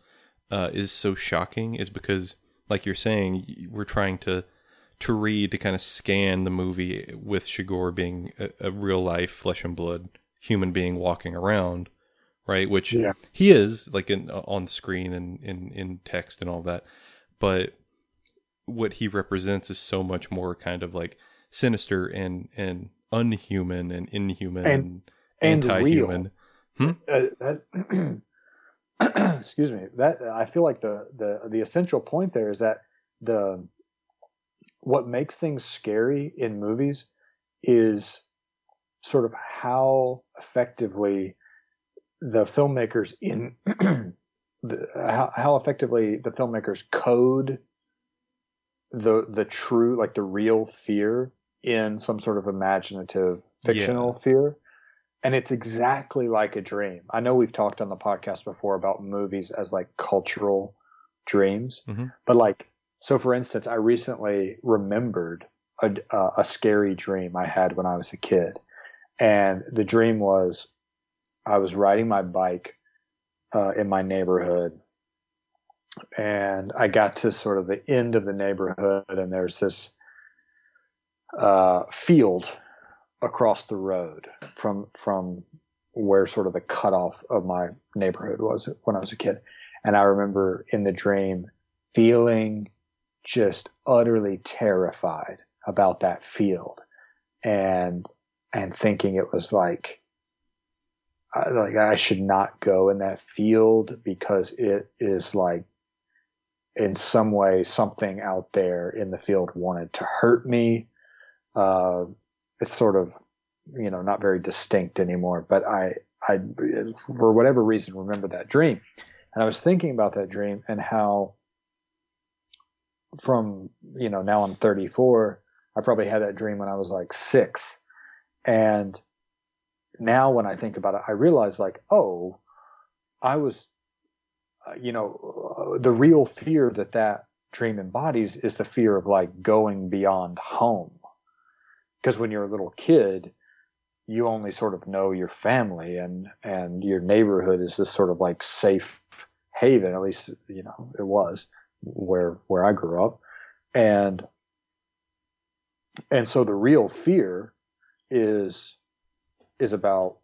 uh, is so shocking is because like you're saying we're trying to to read to kind of scan the movie with Chigurh being a, a real life flesh and blood human being walking around, right? Which Yeah. he is like in on the screen and in in text and all that, but what he represents is so much more kind of like sinister and and unhuman and inhuman and, And- and anti-human. uh, that, excuse me. That i feel like the, the the essential point there is that the what makes things scary in movies is sort of how effectively the filmmakers in the, how, how effectively the filmmakers code the the true like the real fear in some sort of imaginative fictional fear and it's exactly like a dream. I know we've talked on the podcast before about movies as like cultural dreams, Mhm. but like, so for instance, I recently remembered a, uh, a scary dream I had when I was a kid. And the dream was I was riding my bike uh, in my neighborhood and I got to sort of the end of the neighborhood and there's this uh, field across the road from from where sort of the cutoff of my neighborhood was when I was a kid. And I remember in the dream feeling just utterly terrified about that field and and thinking it was like I- like I should not go in that field because it is like in some way something out there in the field wanted to hurt me. Uh, it's sort of you know not very distinct anymore but i i for whatever reason remember that dream. And i was thinking about that dream and how from you know now i'm 34 i probably had that dream when i was like 6 and now when i think about it i realize like oh i was you know the real fear that that dream embodies is the fear of like going beyond home because when you're a little kid you only sort of know your family and and your neighborhood is this sort of like safe haven at least you know it was where where I grew up. And and so the real fear is is about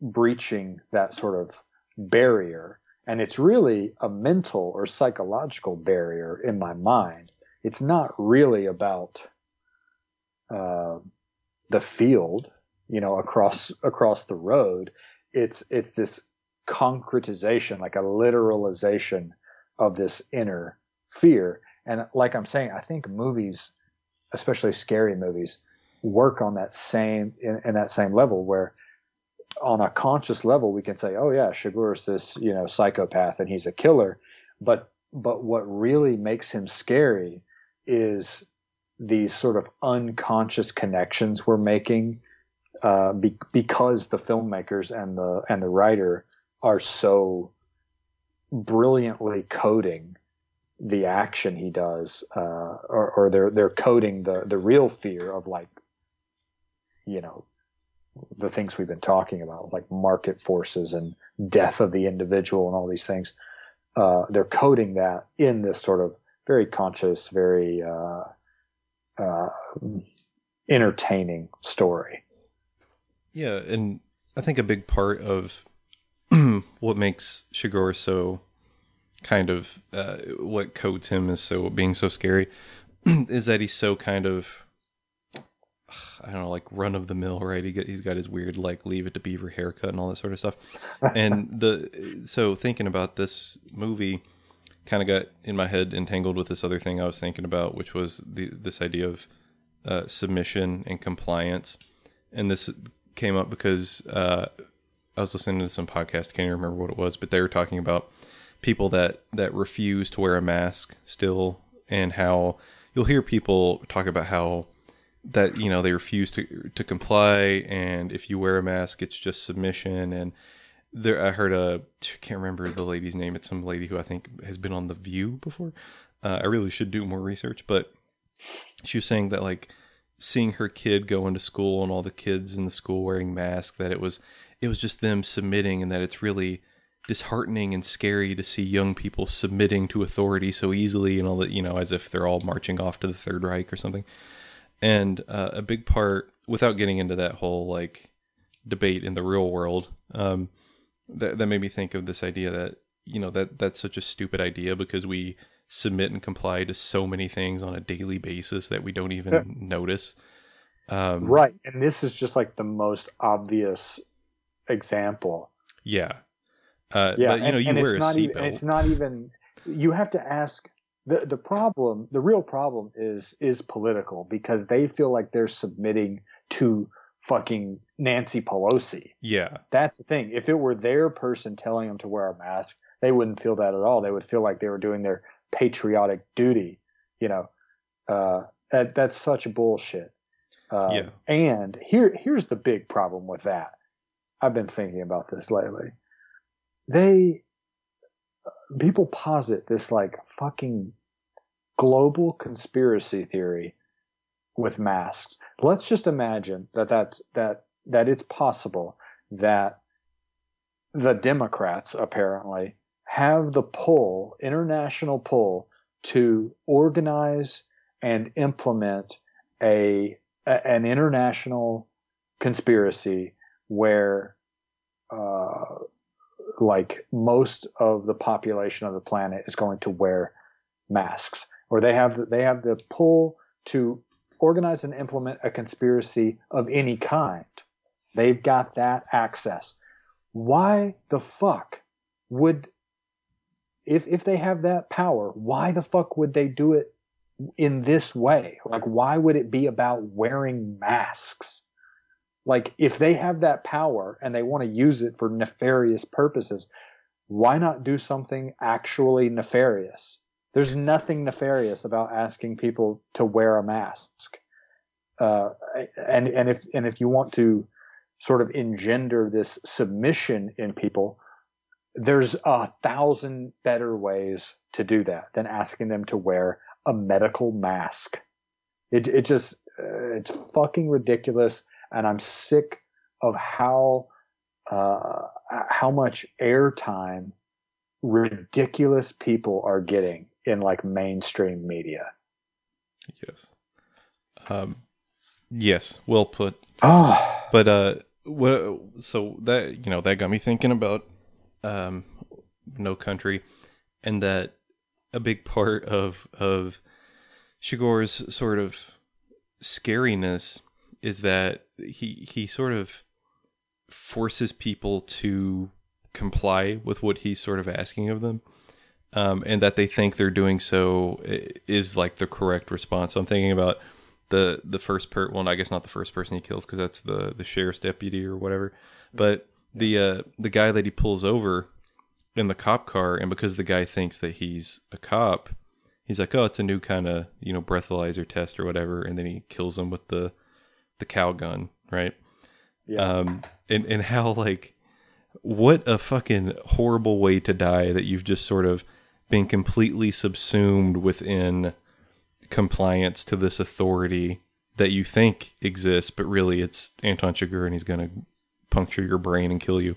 breaching that sort of barrier. And it's really a mental or psychological barrier in my mind. It's not really about uh, the field, you know, across across the road. It's it's this concretization, like a literalization of this inner fear. And like I'm saying, I think movies, especially scary movies, work on that same in, in that same level where on a conscious level we can say, oh yeah, Chigurh is this, you know, psychopath and he's a killer. But but what really makes him scary is these sort of unconscious connections we're making uh, be- because the filmmakers and the and the writer are so brilliantly coding the action he does, uh, or, or they're they're coding the the real fear of like, you know, the things we've been talking about, like market forces and death of the individual and all these things. Uh, they're coding that in this sort of very conscious, very uh, entertaining story. Yeah, and I think a big part of what makes Chigurh so kind of uh, what codes him as so being so scary is that he's so kind of I don't know, like run of the mill, right? He he's got his weird like leave it to Beaver haircut and all that sort of stuff. and the so thinking about this movie kind of got in my head entangled with this other thing I was thinking about, which was the this idea of uh, submission and compliance. And this came up because uh, I was listening to some podcast. Can't even remember what it was, but they were talking about people that that refuse to wear a mask still, and how you'll hear people talk about how that you know they refuse to to comply, and if you wear a mask, it's just submission. And there, I heard a can't remember the lady's name. It's some lady who I think has been on the View before. Uh, I really should do more research, but she was saying that like seeing her kid go into school and all the kids in the school wearing masks that it was it was just them submitting and that it's really disheartening and scary to see young people submitting to authority so easily and all that, you know, as if they're all marching off to the Third Reich or something. And uh, a big part, without getting into that whole like debate in the real world, um, that that made me think of this idea that you know that that's such a stupid idea because we submit and comply to so many things on a daily basis that we don't even Yeah. notice. Um, Right. And this is just like the most obvious example. Yeah. Uh, Yeah. but, you know, and, you and wear a it's not even, it's not even, you have to ask the, the problem, the real problem is, is political because they feel like they're submitting to fucking Nancy Pelosi. Yeah. That's the thing. If it were their person telling them to wear a mask, they wouldn't feel that at all. They would feel like they were doing their patriotic duty. You know, uh, that, that's such bullshit. Um, Yeah. And here, here's the big problem with that. I've been thinking about this lately. They, people posit this like fucking global conspiracy theory with masks. Let's just imagine that that's, that, that it's possible that the Democrats apparently have the pull, international pull, to organize and implement a, a an international conspiracy where uh, like most of the population of the planet is going to wear masks. Or they have the, they have the pull to organize and implement a conspiracy of any kind they've got that access. Why the fuck would if if they have that power why the fuck would they do it in this way? Like why would it be about wearing masks? Like if they have that power and they want to use it for nefarious purposes why not do something actually nefarious? There's nothing nefarious about asking people to wear a mask. Uh, and and if and if you want to sort of engender this submission in people there's a thousand better ways to do that than asking them to wear a medical mask it it just uh, it's fucking ridiculous and i'm sick of how uh, how much airtime ridiculous people are getting in like mainstream media Yes. Um, yes. Well put. oh But uh, what? So that you know that got me thinking about um, no country, and that a big part of of Chigurh's sort of scariness is that he he sort of forces people to comply with what he's sort of asking of them. Um, and that they think they're doing so is like the correct response. So I'm thinking about the the first per well, I guess not the first person he kills because that's the the sheriff's deputy or whatever, but the uh, the guy that he pulls over in the cop car, and because the guy thinks that he's a cop, he's like, oh, it's a new kind of you know breathalyzer test or whatever, and then he kills him with the the cow gun, right? yeah um and and how like what a fucking horrible way to die that you've just sort of been completely subsumed within compliance to this authority that you think exists but really it's Anton Chigurh and he's going to puncture your brain and kill you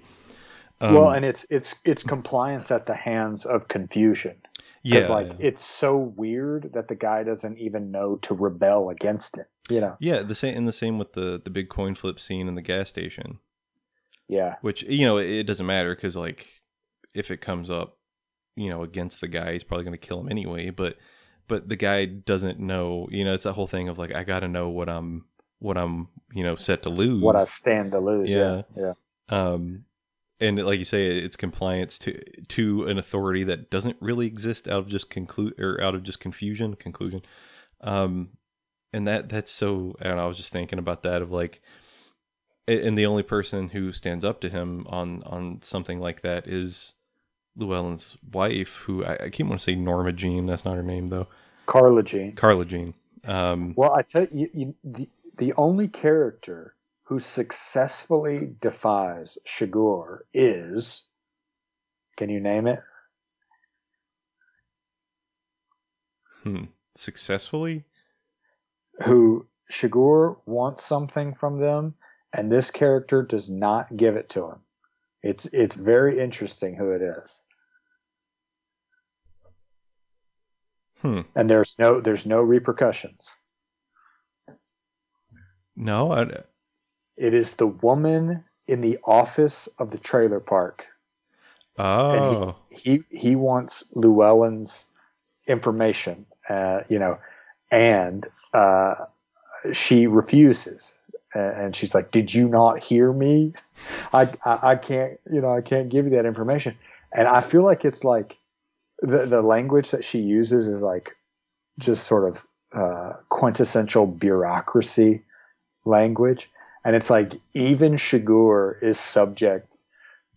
um, well and it's it's it's compliance at the hands of confusion yeah like it's so weird that the guy doesn't even know to rebel against it. You know? yeah the same and the same with the the big coin flip scene in the gas station Yeah. which you know it doesn't matter because like if it comes up you know against the guy he's probably going to kill him anyway but but the guy doesn't know you know it's that whole thing of like i gotta know what i'm what i'm you know set to lose What I stand to lose. Yeah. Yeah. Yeah. um and like you say it's compliance to to an authority that doesn't really exist out of just conclude or out of just confusion conclusion um and that that's so i know i was just thinking about that of like and the only person who stands up to him on on something like that is llewellyn's wife who i, I keep want to say norma jean that's not her name though Carla Jean. carla jean um Well, I tell you, you the, the only character who successfully defies Chigurh is. Can you name it? hmm, successfully Who Chigurh wants something from them, and this character does not give it to him. It's it's very interesting who it is. Hmm. And there's no there's no repercussions. No, I, It is the woman in the office of the trailer park. oh, He he wants Llewellyn's information, uh, you know, and uh, she refuses. And she's like, "Did you not hear me? I, I I can't, you know, I can't give you that information." And I feel like it's like the the language that she uses is like just sort of uh, quintessential bureaucracy language, and it's like even Chigurh is subject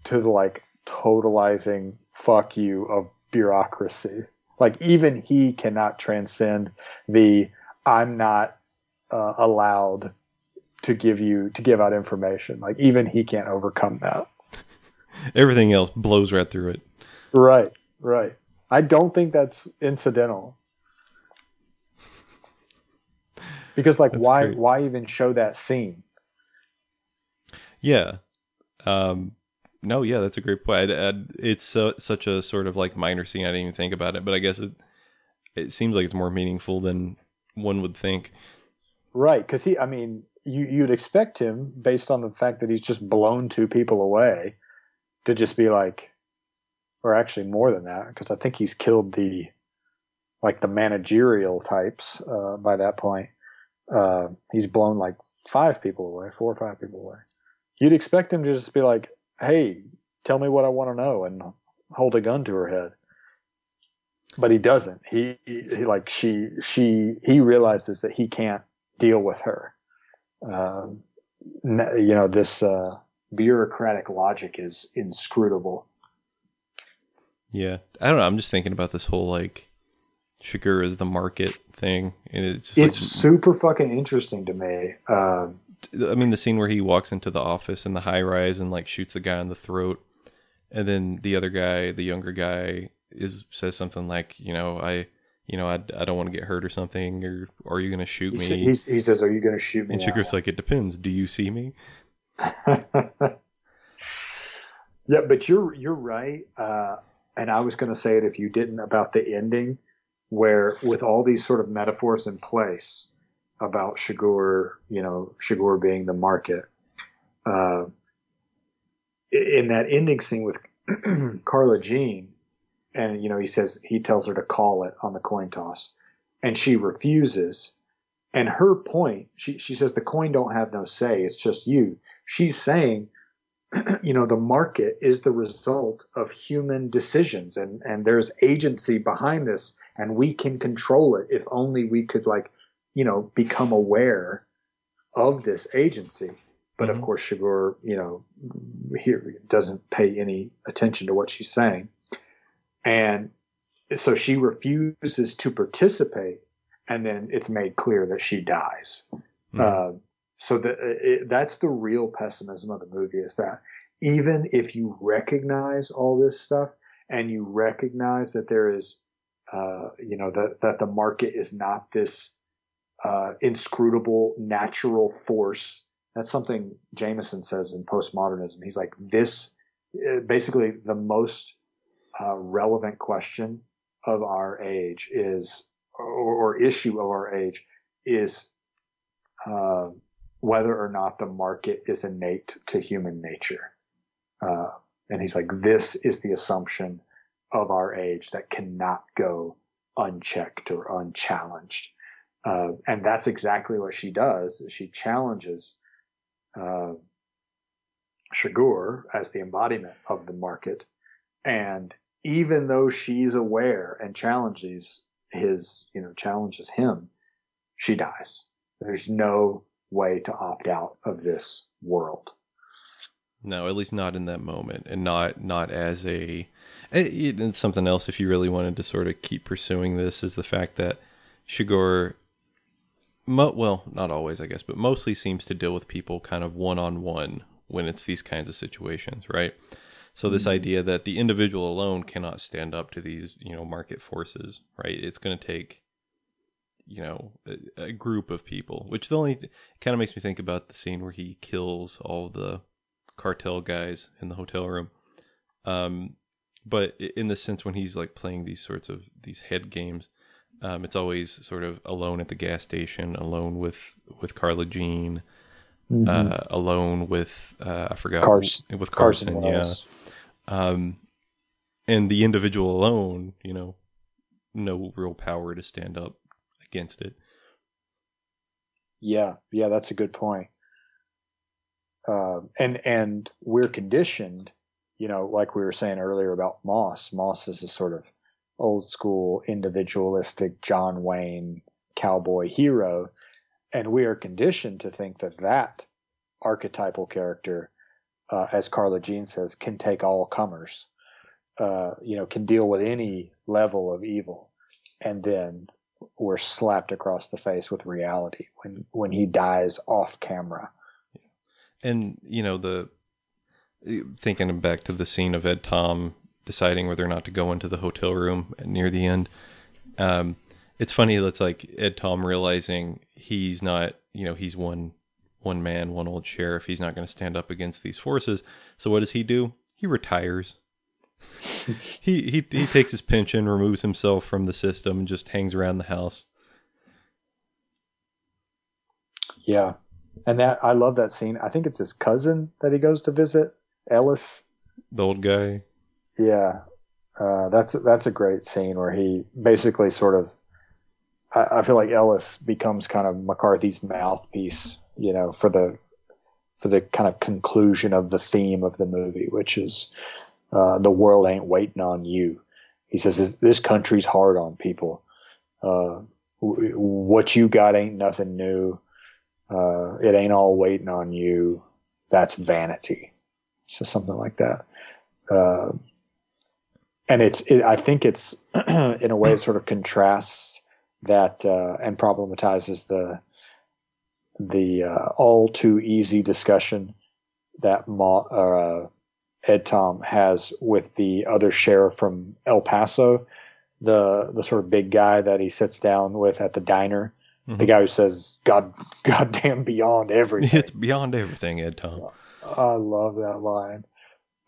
to the like totalizing fuck you of bureaucracy. Like even he cannot transcend the I'm not uh, allowed to give you to give out information. Like even he can't overcome that. everything else blows right through it. Right, right. I don't think that's incidental. Because like That's why great. why even show that scene? Yeah. Um, no, yeah, that's a great point. I, I, it's so, such a sort of like minor scene. I didn't even think about it, but I guess it it seems like it's more meaningful than one would think. Right, because he I mean you you'd expect him based on the fact that he's just blown two people away to just be like or actually more than that because I think he's killed the like the managerial types uh, by that point. Uh, he's blown like five people away, four or five people away. You'd expect him to just be like, "Hey, tell me what I want to know," and hold a gun to her head. But he doesn't. He, he like she she he realizes that he can't deal with her. N- you know this uh, bureaucratic logic is inscrutable. Yeah, I don't know. I'm just thinking about this whole like Chigurh is the market thing, and it's just It's like, super fucking interesting to me. Um, I mean, the scene where he walks into the office in the high rise and like shoots the guy in the throat, and then the other guy, the younger guy, is says something like, you know, I, you know, I, I don't want to get hurt or something, or, or are you gonna shoot he, me? sa- he's, he says, "Are you going to shoot me?" and Chigurh's like, it depends. Do you see me? yeah, but you're you're right. Uh, and I was going to say it if you didn't about the ending, where with all these sort of metaphors in place about Chigurh, you know, Chigurh being the market. Uh, in that ending scene with Carla Jean, and you know, he says he tells her to call it on the coin toss, and she refuses. And her point, she she says the coin don't have no say; it's just you. She's saying, you know, the market is the result of human decisions, and and there's agency behind this, and we can control it if only we could like, you know, become aware of this agency. But of Mhm. course, Chigurh, you know, here doesn't pay any attention to what she's saying, and so she refuses to participate, and then it's made clear that she dies. Mhm. Uh, so the, it, that's the real pessimism of the movie is that even if you recognize all this stuff and you recognize that there is, uh, you know, that that the market is not this uh, inscrutable natural force. That's something Jameson says in postmodernism. He's like this, uh, basically the most uh, relevant question of our age is, or, or issue of our age is uh, whether or not the market is innate to human nature. Uh, and he's like, this is the assumption of our age that cannot go unchecked or unchallenged. Uh, and that's exactly what she does. She challenges uh, Chigurh as the embodiment of the market. And even though she's aware and challenges his, you know, challenges him, she dies. There's no way to opt out of this world. No, at least not in that moment, and not not as a. It, it's something else. If you really wanted to sort of keep pursuing this, is the fact that Chigurh, mo- well, not always, I guess, but mostly seems to deal with people kind of one on one when it's these kinds of situations, right? So this mm-hmm. idea that the individual alone cannot stand up to these, you know, market forces, right? It's going to take, you know, a, a group of people, which the only kind of makes me think about the scene where he kills all the cartel guys in the hotel room. Um, but in the sense when he's like playing these sorts of these head games, um, it's always sort of alone at the gas station, alone with with Carla Jean, uh, alone with uh, I forgot Carson- with Carson, Carson yeah. Um, and the individual alone, you know, no real power to stand up against it. Yeah, yeah, that's a good point. Um, and and we're conditioned, you know, like we were saying earlier about Moss. Moss is a sort of old school individualistic John Wayne cowboy hero, and we are conditioned to think that that archetypal character, uh, as Carla Jean says, can take all comers. Uh, you know, can deal with any level of evil, and then we're slapped across the face with reality when when he dies off camera. And you know the thinking back to the scene of Ed Tom deciding whether or not to go into the hotel room near the end. Um, it's funny. That's like Ed Tom realizing he's not, you know, he's one one man, one old sheriff. He's not going to stand up against these forces. So what does he do? He retires. he, he he takes his pension, removes himself from the system, and just hangs around the house. Yeah, and that I love that scene. I think it's his cousin that he goes to visit, Ellis. The old guy. Yeah, uh, that's that's a great scene where he basically sort of. I, I feel like Ellis becomes kind of McCarthy's mouthpiece, you know, for the for the kind of conclusion of the theme of the movie, which is uh, the world ain't waiting on you. He says this, this country's hard on people. Uh, what you got ain't nothing new. Uh, it ain't all waiting on you. That's vanity. So something like that. Uh, and it's, it, I think it's in a way it sort of contrasts that uh, and problematizes the the all too easy discussion that uh, Ed Tom has with the other sheriff from El Paso, the the sort of big guy that he sits down with at the diner, the Mhm. guy who says "God, goddamn beyond everything." It's beyond everything, Ed Tom. I love that line.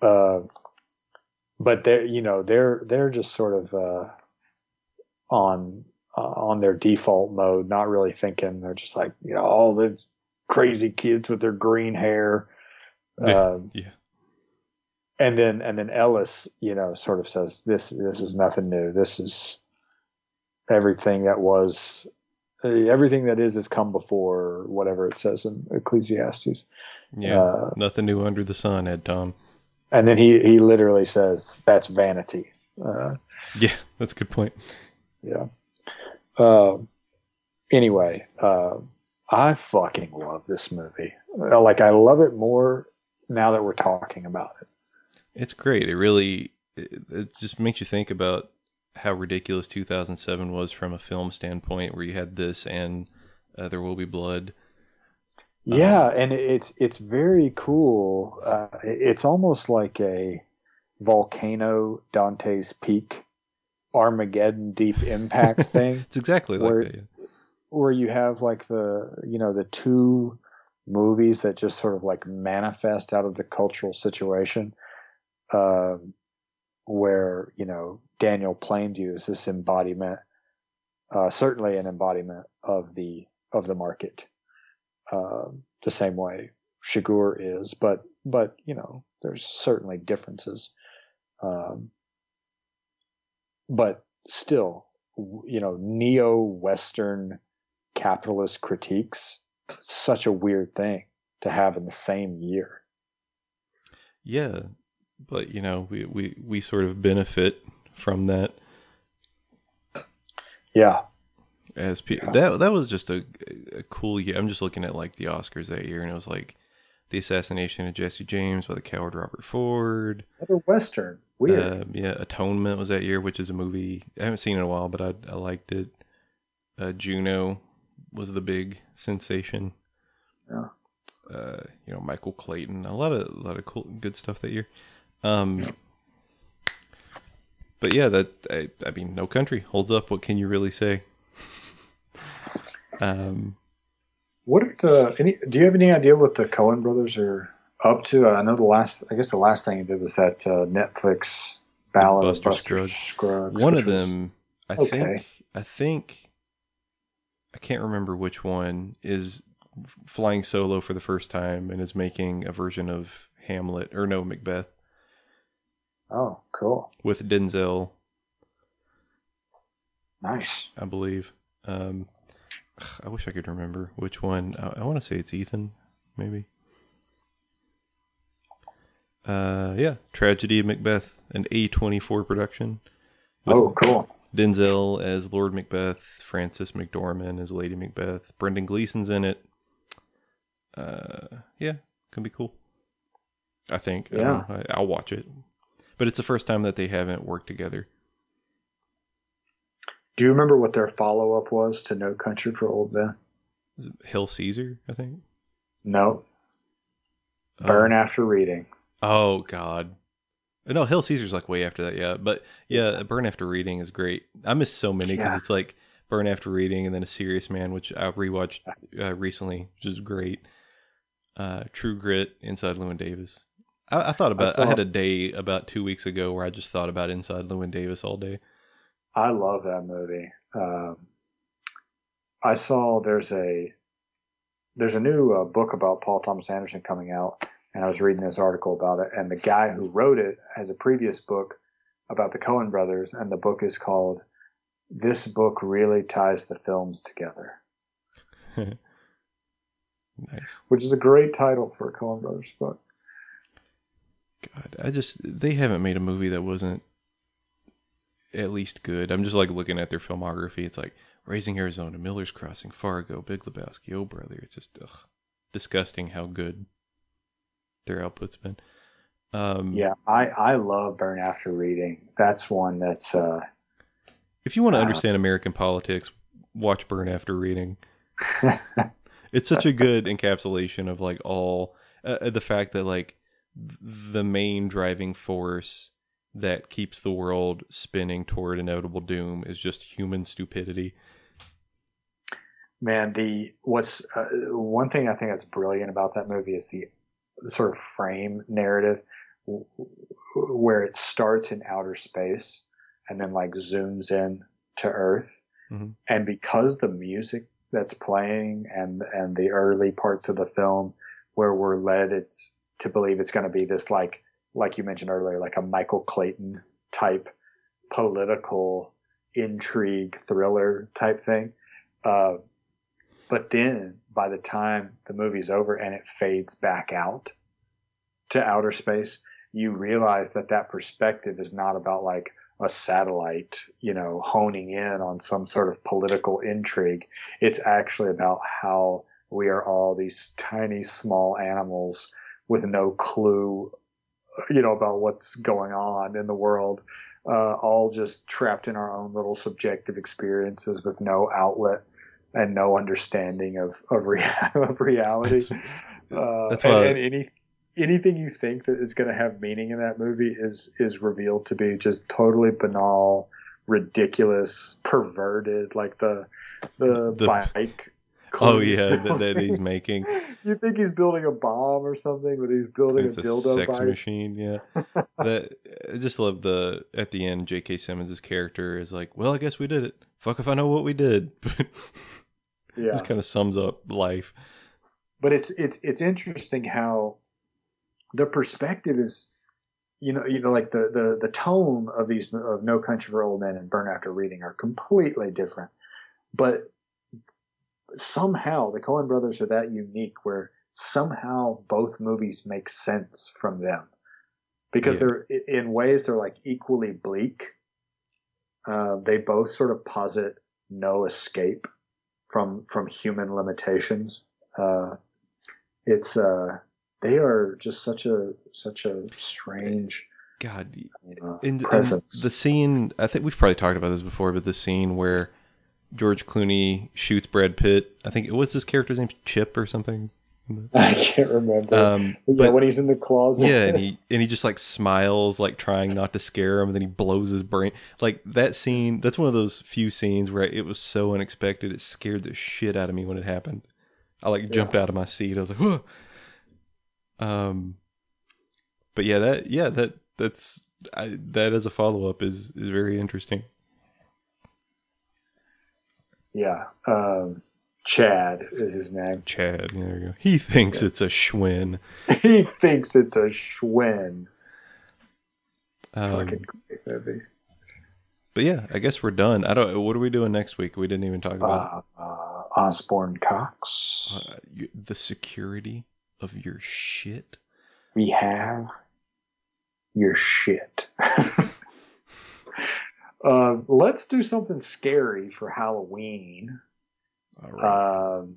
Uh, but they're you know they're they're just sort of uh, on uh, on their default mode, not really thinking. They're just like you know all the crazy kids with their green hair. Yeah. Um, Yeah. And then and then Ellis, you know, sort of says this this is nothing new. This is everything that was uh, everything that is has come before, whatever it says in Ecclesiastes. Yeah. Uh, Nothing new under the sun, Ed Tom. And then he he literally says that's vanity. Uh, Yeah, that's a good point. yeah. Um. anyway, uh, I fucking love this movie. Uh, Like I love it more now that we're talking about it. It's great. It really it, just makes you think about how ridiculous 2007 was from a film standpoint, where you had this and uh, There Will Be Blood. Yeah, and it's it's very cool. Uh, it's almost like a volcano Dante's Peak, Armageddon Deep Impact thing. It's exactly like Where- that. yeah. where you have like the you know the two movies that just sort of like manifest out of the cultural situation um, where you know daniel plainview is this embodiment uh, certainly an embodiment of the of the market um, the same way Chigurh is but but you know there's certainly differences um, but still you know neo western capitalist critiques such a weird thing to have in the same year. Yeah, but you know, we, we, we sort of benefit from that yeah as people. Yeah. That that was just a, a cool year. I'm just looking at like the Oscars that year, and it was like the assassination of Jesse James by the coward Robert Ford. another western weird Uh, yeah, Atonement was that year, which is a movie I haven't seen in a while, but I I liked it. Uh, Juno was the big sensation. Yeah. Uh, you know, Michael Clayton, a lot of a lot of cool good stuff that year. Um, but yeah, that I, I mean, No Country holds up. What can you really say? um, what uh, any do you have any idea what the Coen brothers are up to I know the last I guess the last thing he did was that uh, Netflix Ballad Buster Buster Scruggs. Scruggs. One of was- them, I okay. think, I think, I can't remember which one is flying solo for the first time and is making a version of Hamlet or no Macbeth Oh, cool, with Denzel, nice. I believe. Um, I wish I could remember which one. I, I want to say it's Ethan, maybe. Uh, yeah, Tragedy of Macbeth, an A24 production. Oh, cool. Denzel as Lord Macbeth, Frances McDormand as Lady Macbeth, Brendan Gleeson's in it. Uh, yeah, can be cool. I think. Yeah. I, I'll watch it. But it's the first time that they haven't worked together. Do you remember what their follow up was to No Country for Old Men? Is it Hail Caesar? I think. No, Oh. Burn After Reading. Oh God. No, Hail Caesar's like way after that, yeah. But yeah, Burn After Reading is great. I miss so many because Yeah. it's like Burn After Reading and then A Serious Man, which I rewatched uh, recently, which is great. Uh, True Grit, Inside Llewyn Davis. I, I thought about. I, saw- had a day about two weeks ago where I just thought about Inside Llewyn Davis all day. I love that movie. Um, I saw there's a there's a new uh, book about Paul Thomas Anderson coming out, and I was reading this article about it. And the guy who wrote it has a previous book about the Coen brothers, and the book is called "This Book Really Ties the Films Together," Nice. which is a great title for a Coen brothers book. God, I just they haven't made a movie that wasn't at least good. I'm just like looking at their filmography. It's like Raising Arizona, Miller's Crossing, Fargo, Big Lebowski, Oh Brother. It's just ugh, disgusting how good their output's been. Um, Yeah, I I love Burn After Reading. That's one that's uh, If you want to Uh, understand American politics, watch Burn After Reading. It's such a good encapsulation of like all uh, the fact that like the main driving force that keeps the world spinning toward inevitable doom is just human stupidity. Man, the what's uh, one thing I think that's brilliant about that movie is the sort of frame narrative where it starts in outer space and then like zooms in to Earth, Mhm. and because the music that's playing and and the early parts of the film where we're led it's to believe it's going to be this like like you mentioned earlier like a Michael Clayton type political intrigue thriller type thing. Uh, but then by the time the movie's over and it fades back out to outer space, you realize that that perspective is not about like a satellite, you know, honing in on some sort of political intrigue. It's actually about how we are all these tiny, small animals with no clue, you know, about what's going on in the world, uh, all just trapped in our own little subjective experiences with no outlet and no understanding of of, rea- of reality. That's- uh, that's and, and any anything you think that is going to have meaning in that movie is is revealed to be just totally banal, ridiculous, perverted, like the the, The- bike. Oh yeah, that, that he's making. You think he's building a bomb or something, but he's building It's a a dildo sex bike. machine. Yeah, that I just love the at the end. J.K. Simmons' character is like, "Well, I guess we did it. Fuck if I know what we did." Yeah, just kind of sums up life. but it's it's it's interesting how the perspective is you know you know like the the the tone of these of no country for old men and burn after reading are completely different but somehow the Coen brothers are that unique where somehow both movies make sense from them because Yeah. they're in ways they're like equally bleak uh, they both sort of posit no escape from from human limitations uh, it's uh they are just such a such a strange God, uh, in, in presence. the scene, I think we've probably talked about this before, but the scene where George Clooney shoots Brad Pitt. I think it was his character's name? Chip or something. I can't remember. Um, yeah, but when he's in the closet. yeah, and he and he just like smiles, like trying not to scare him, and then he blows his brain. Like that scene. That's one of those few scenes where it was so unexpected. It scared the shit out of me when it happened. I like jumped out of my seat. I was like, Whoa. Um, but yeah, that yeah that that's I, that as a follow up is is very interesting. Yeah. Um, Chad is his name. Chad, there you go. He thinks it's a Schwinn. he thinks it's a Schwinn. Um, Fucking great but yeah, I guess we're done. I don't. What are we doing next week? We didn't even talk about Uh, uh, Osborne Cox. uh, you- the security of your shit. We have your shit. uh, let's do something scary for Halloween. Right. Um,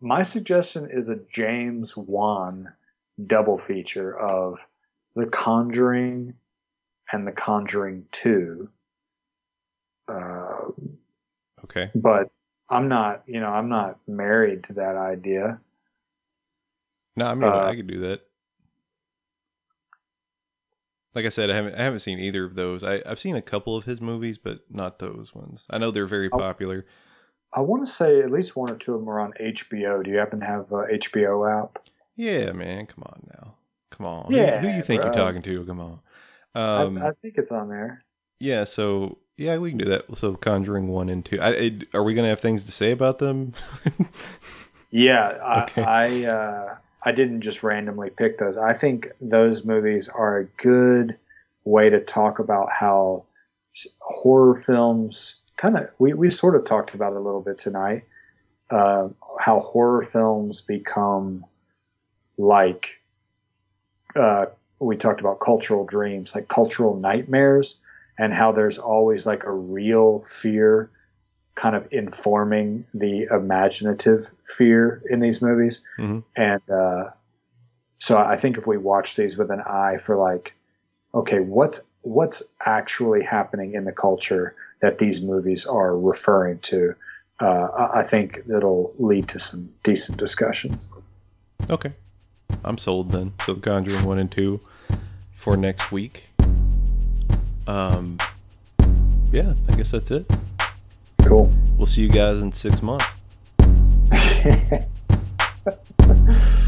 my suggestion is a James Wan double feature of The Conjuring and The Conjuring 2. Uh, okay. but I'm not, you know, I'm not married to that idea. No, I mean uh, I could do that. Like I said, I haven't I haven't seen either of those. I, I've seen a couple of his movies, but not those ones. I know they're very Oh. popular. I want to say at least one or two of them are on HBO. Do you happen to have a HBO app? Yeah, man. Come on now. Come on. Yeah, Who, who you think bro. you're talking to? Come on. Um, I, I think it's on there. yeah. So yeah, we can do that. So Conjuring one and two. I, I, are we gonna have things to say about them? Yeah, I Okay. I, uh, I didn't just randomly pick those. I think those movies are a good way to talk about how horror films kind of we, we sort of talked about it a little bit tonight. Uh, how horror films become like uh, we talked about cultural dreams, like cultural nightmares, and how there's always like a real fear kind of informing the imaginative fear in these movies. Mhm. And uh, so I think if we watch these with an eye for like, okay, what's what's actually happening in the culture that these movies are referring to, uh, I think it'll lead to some decent discussions. Okay. I'm sold then. So Conjuring 1 and 2 for next week. Um yeah, I guess that's it. Cool. We'll see you guys in six months.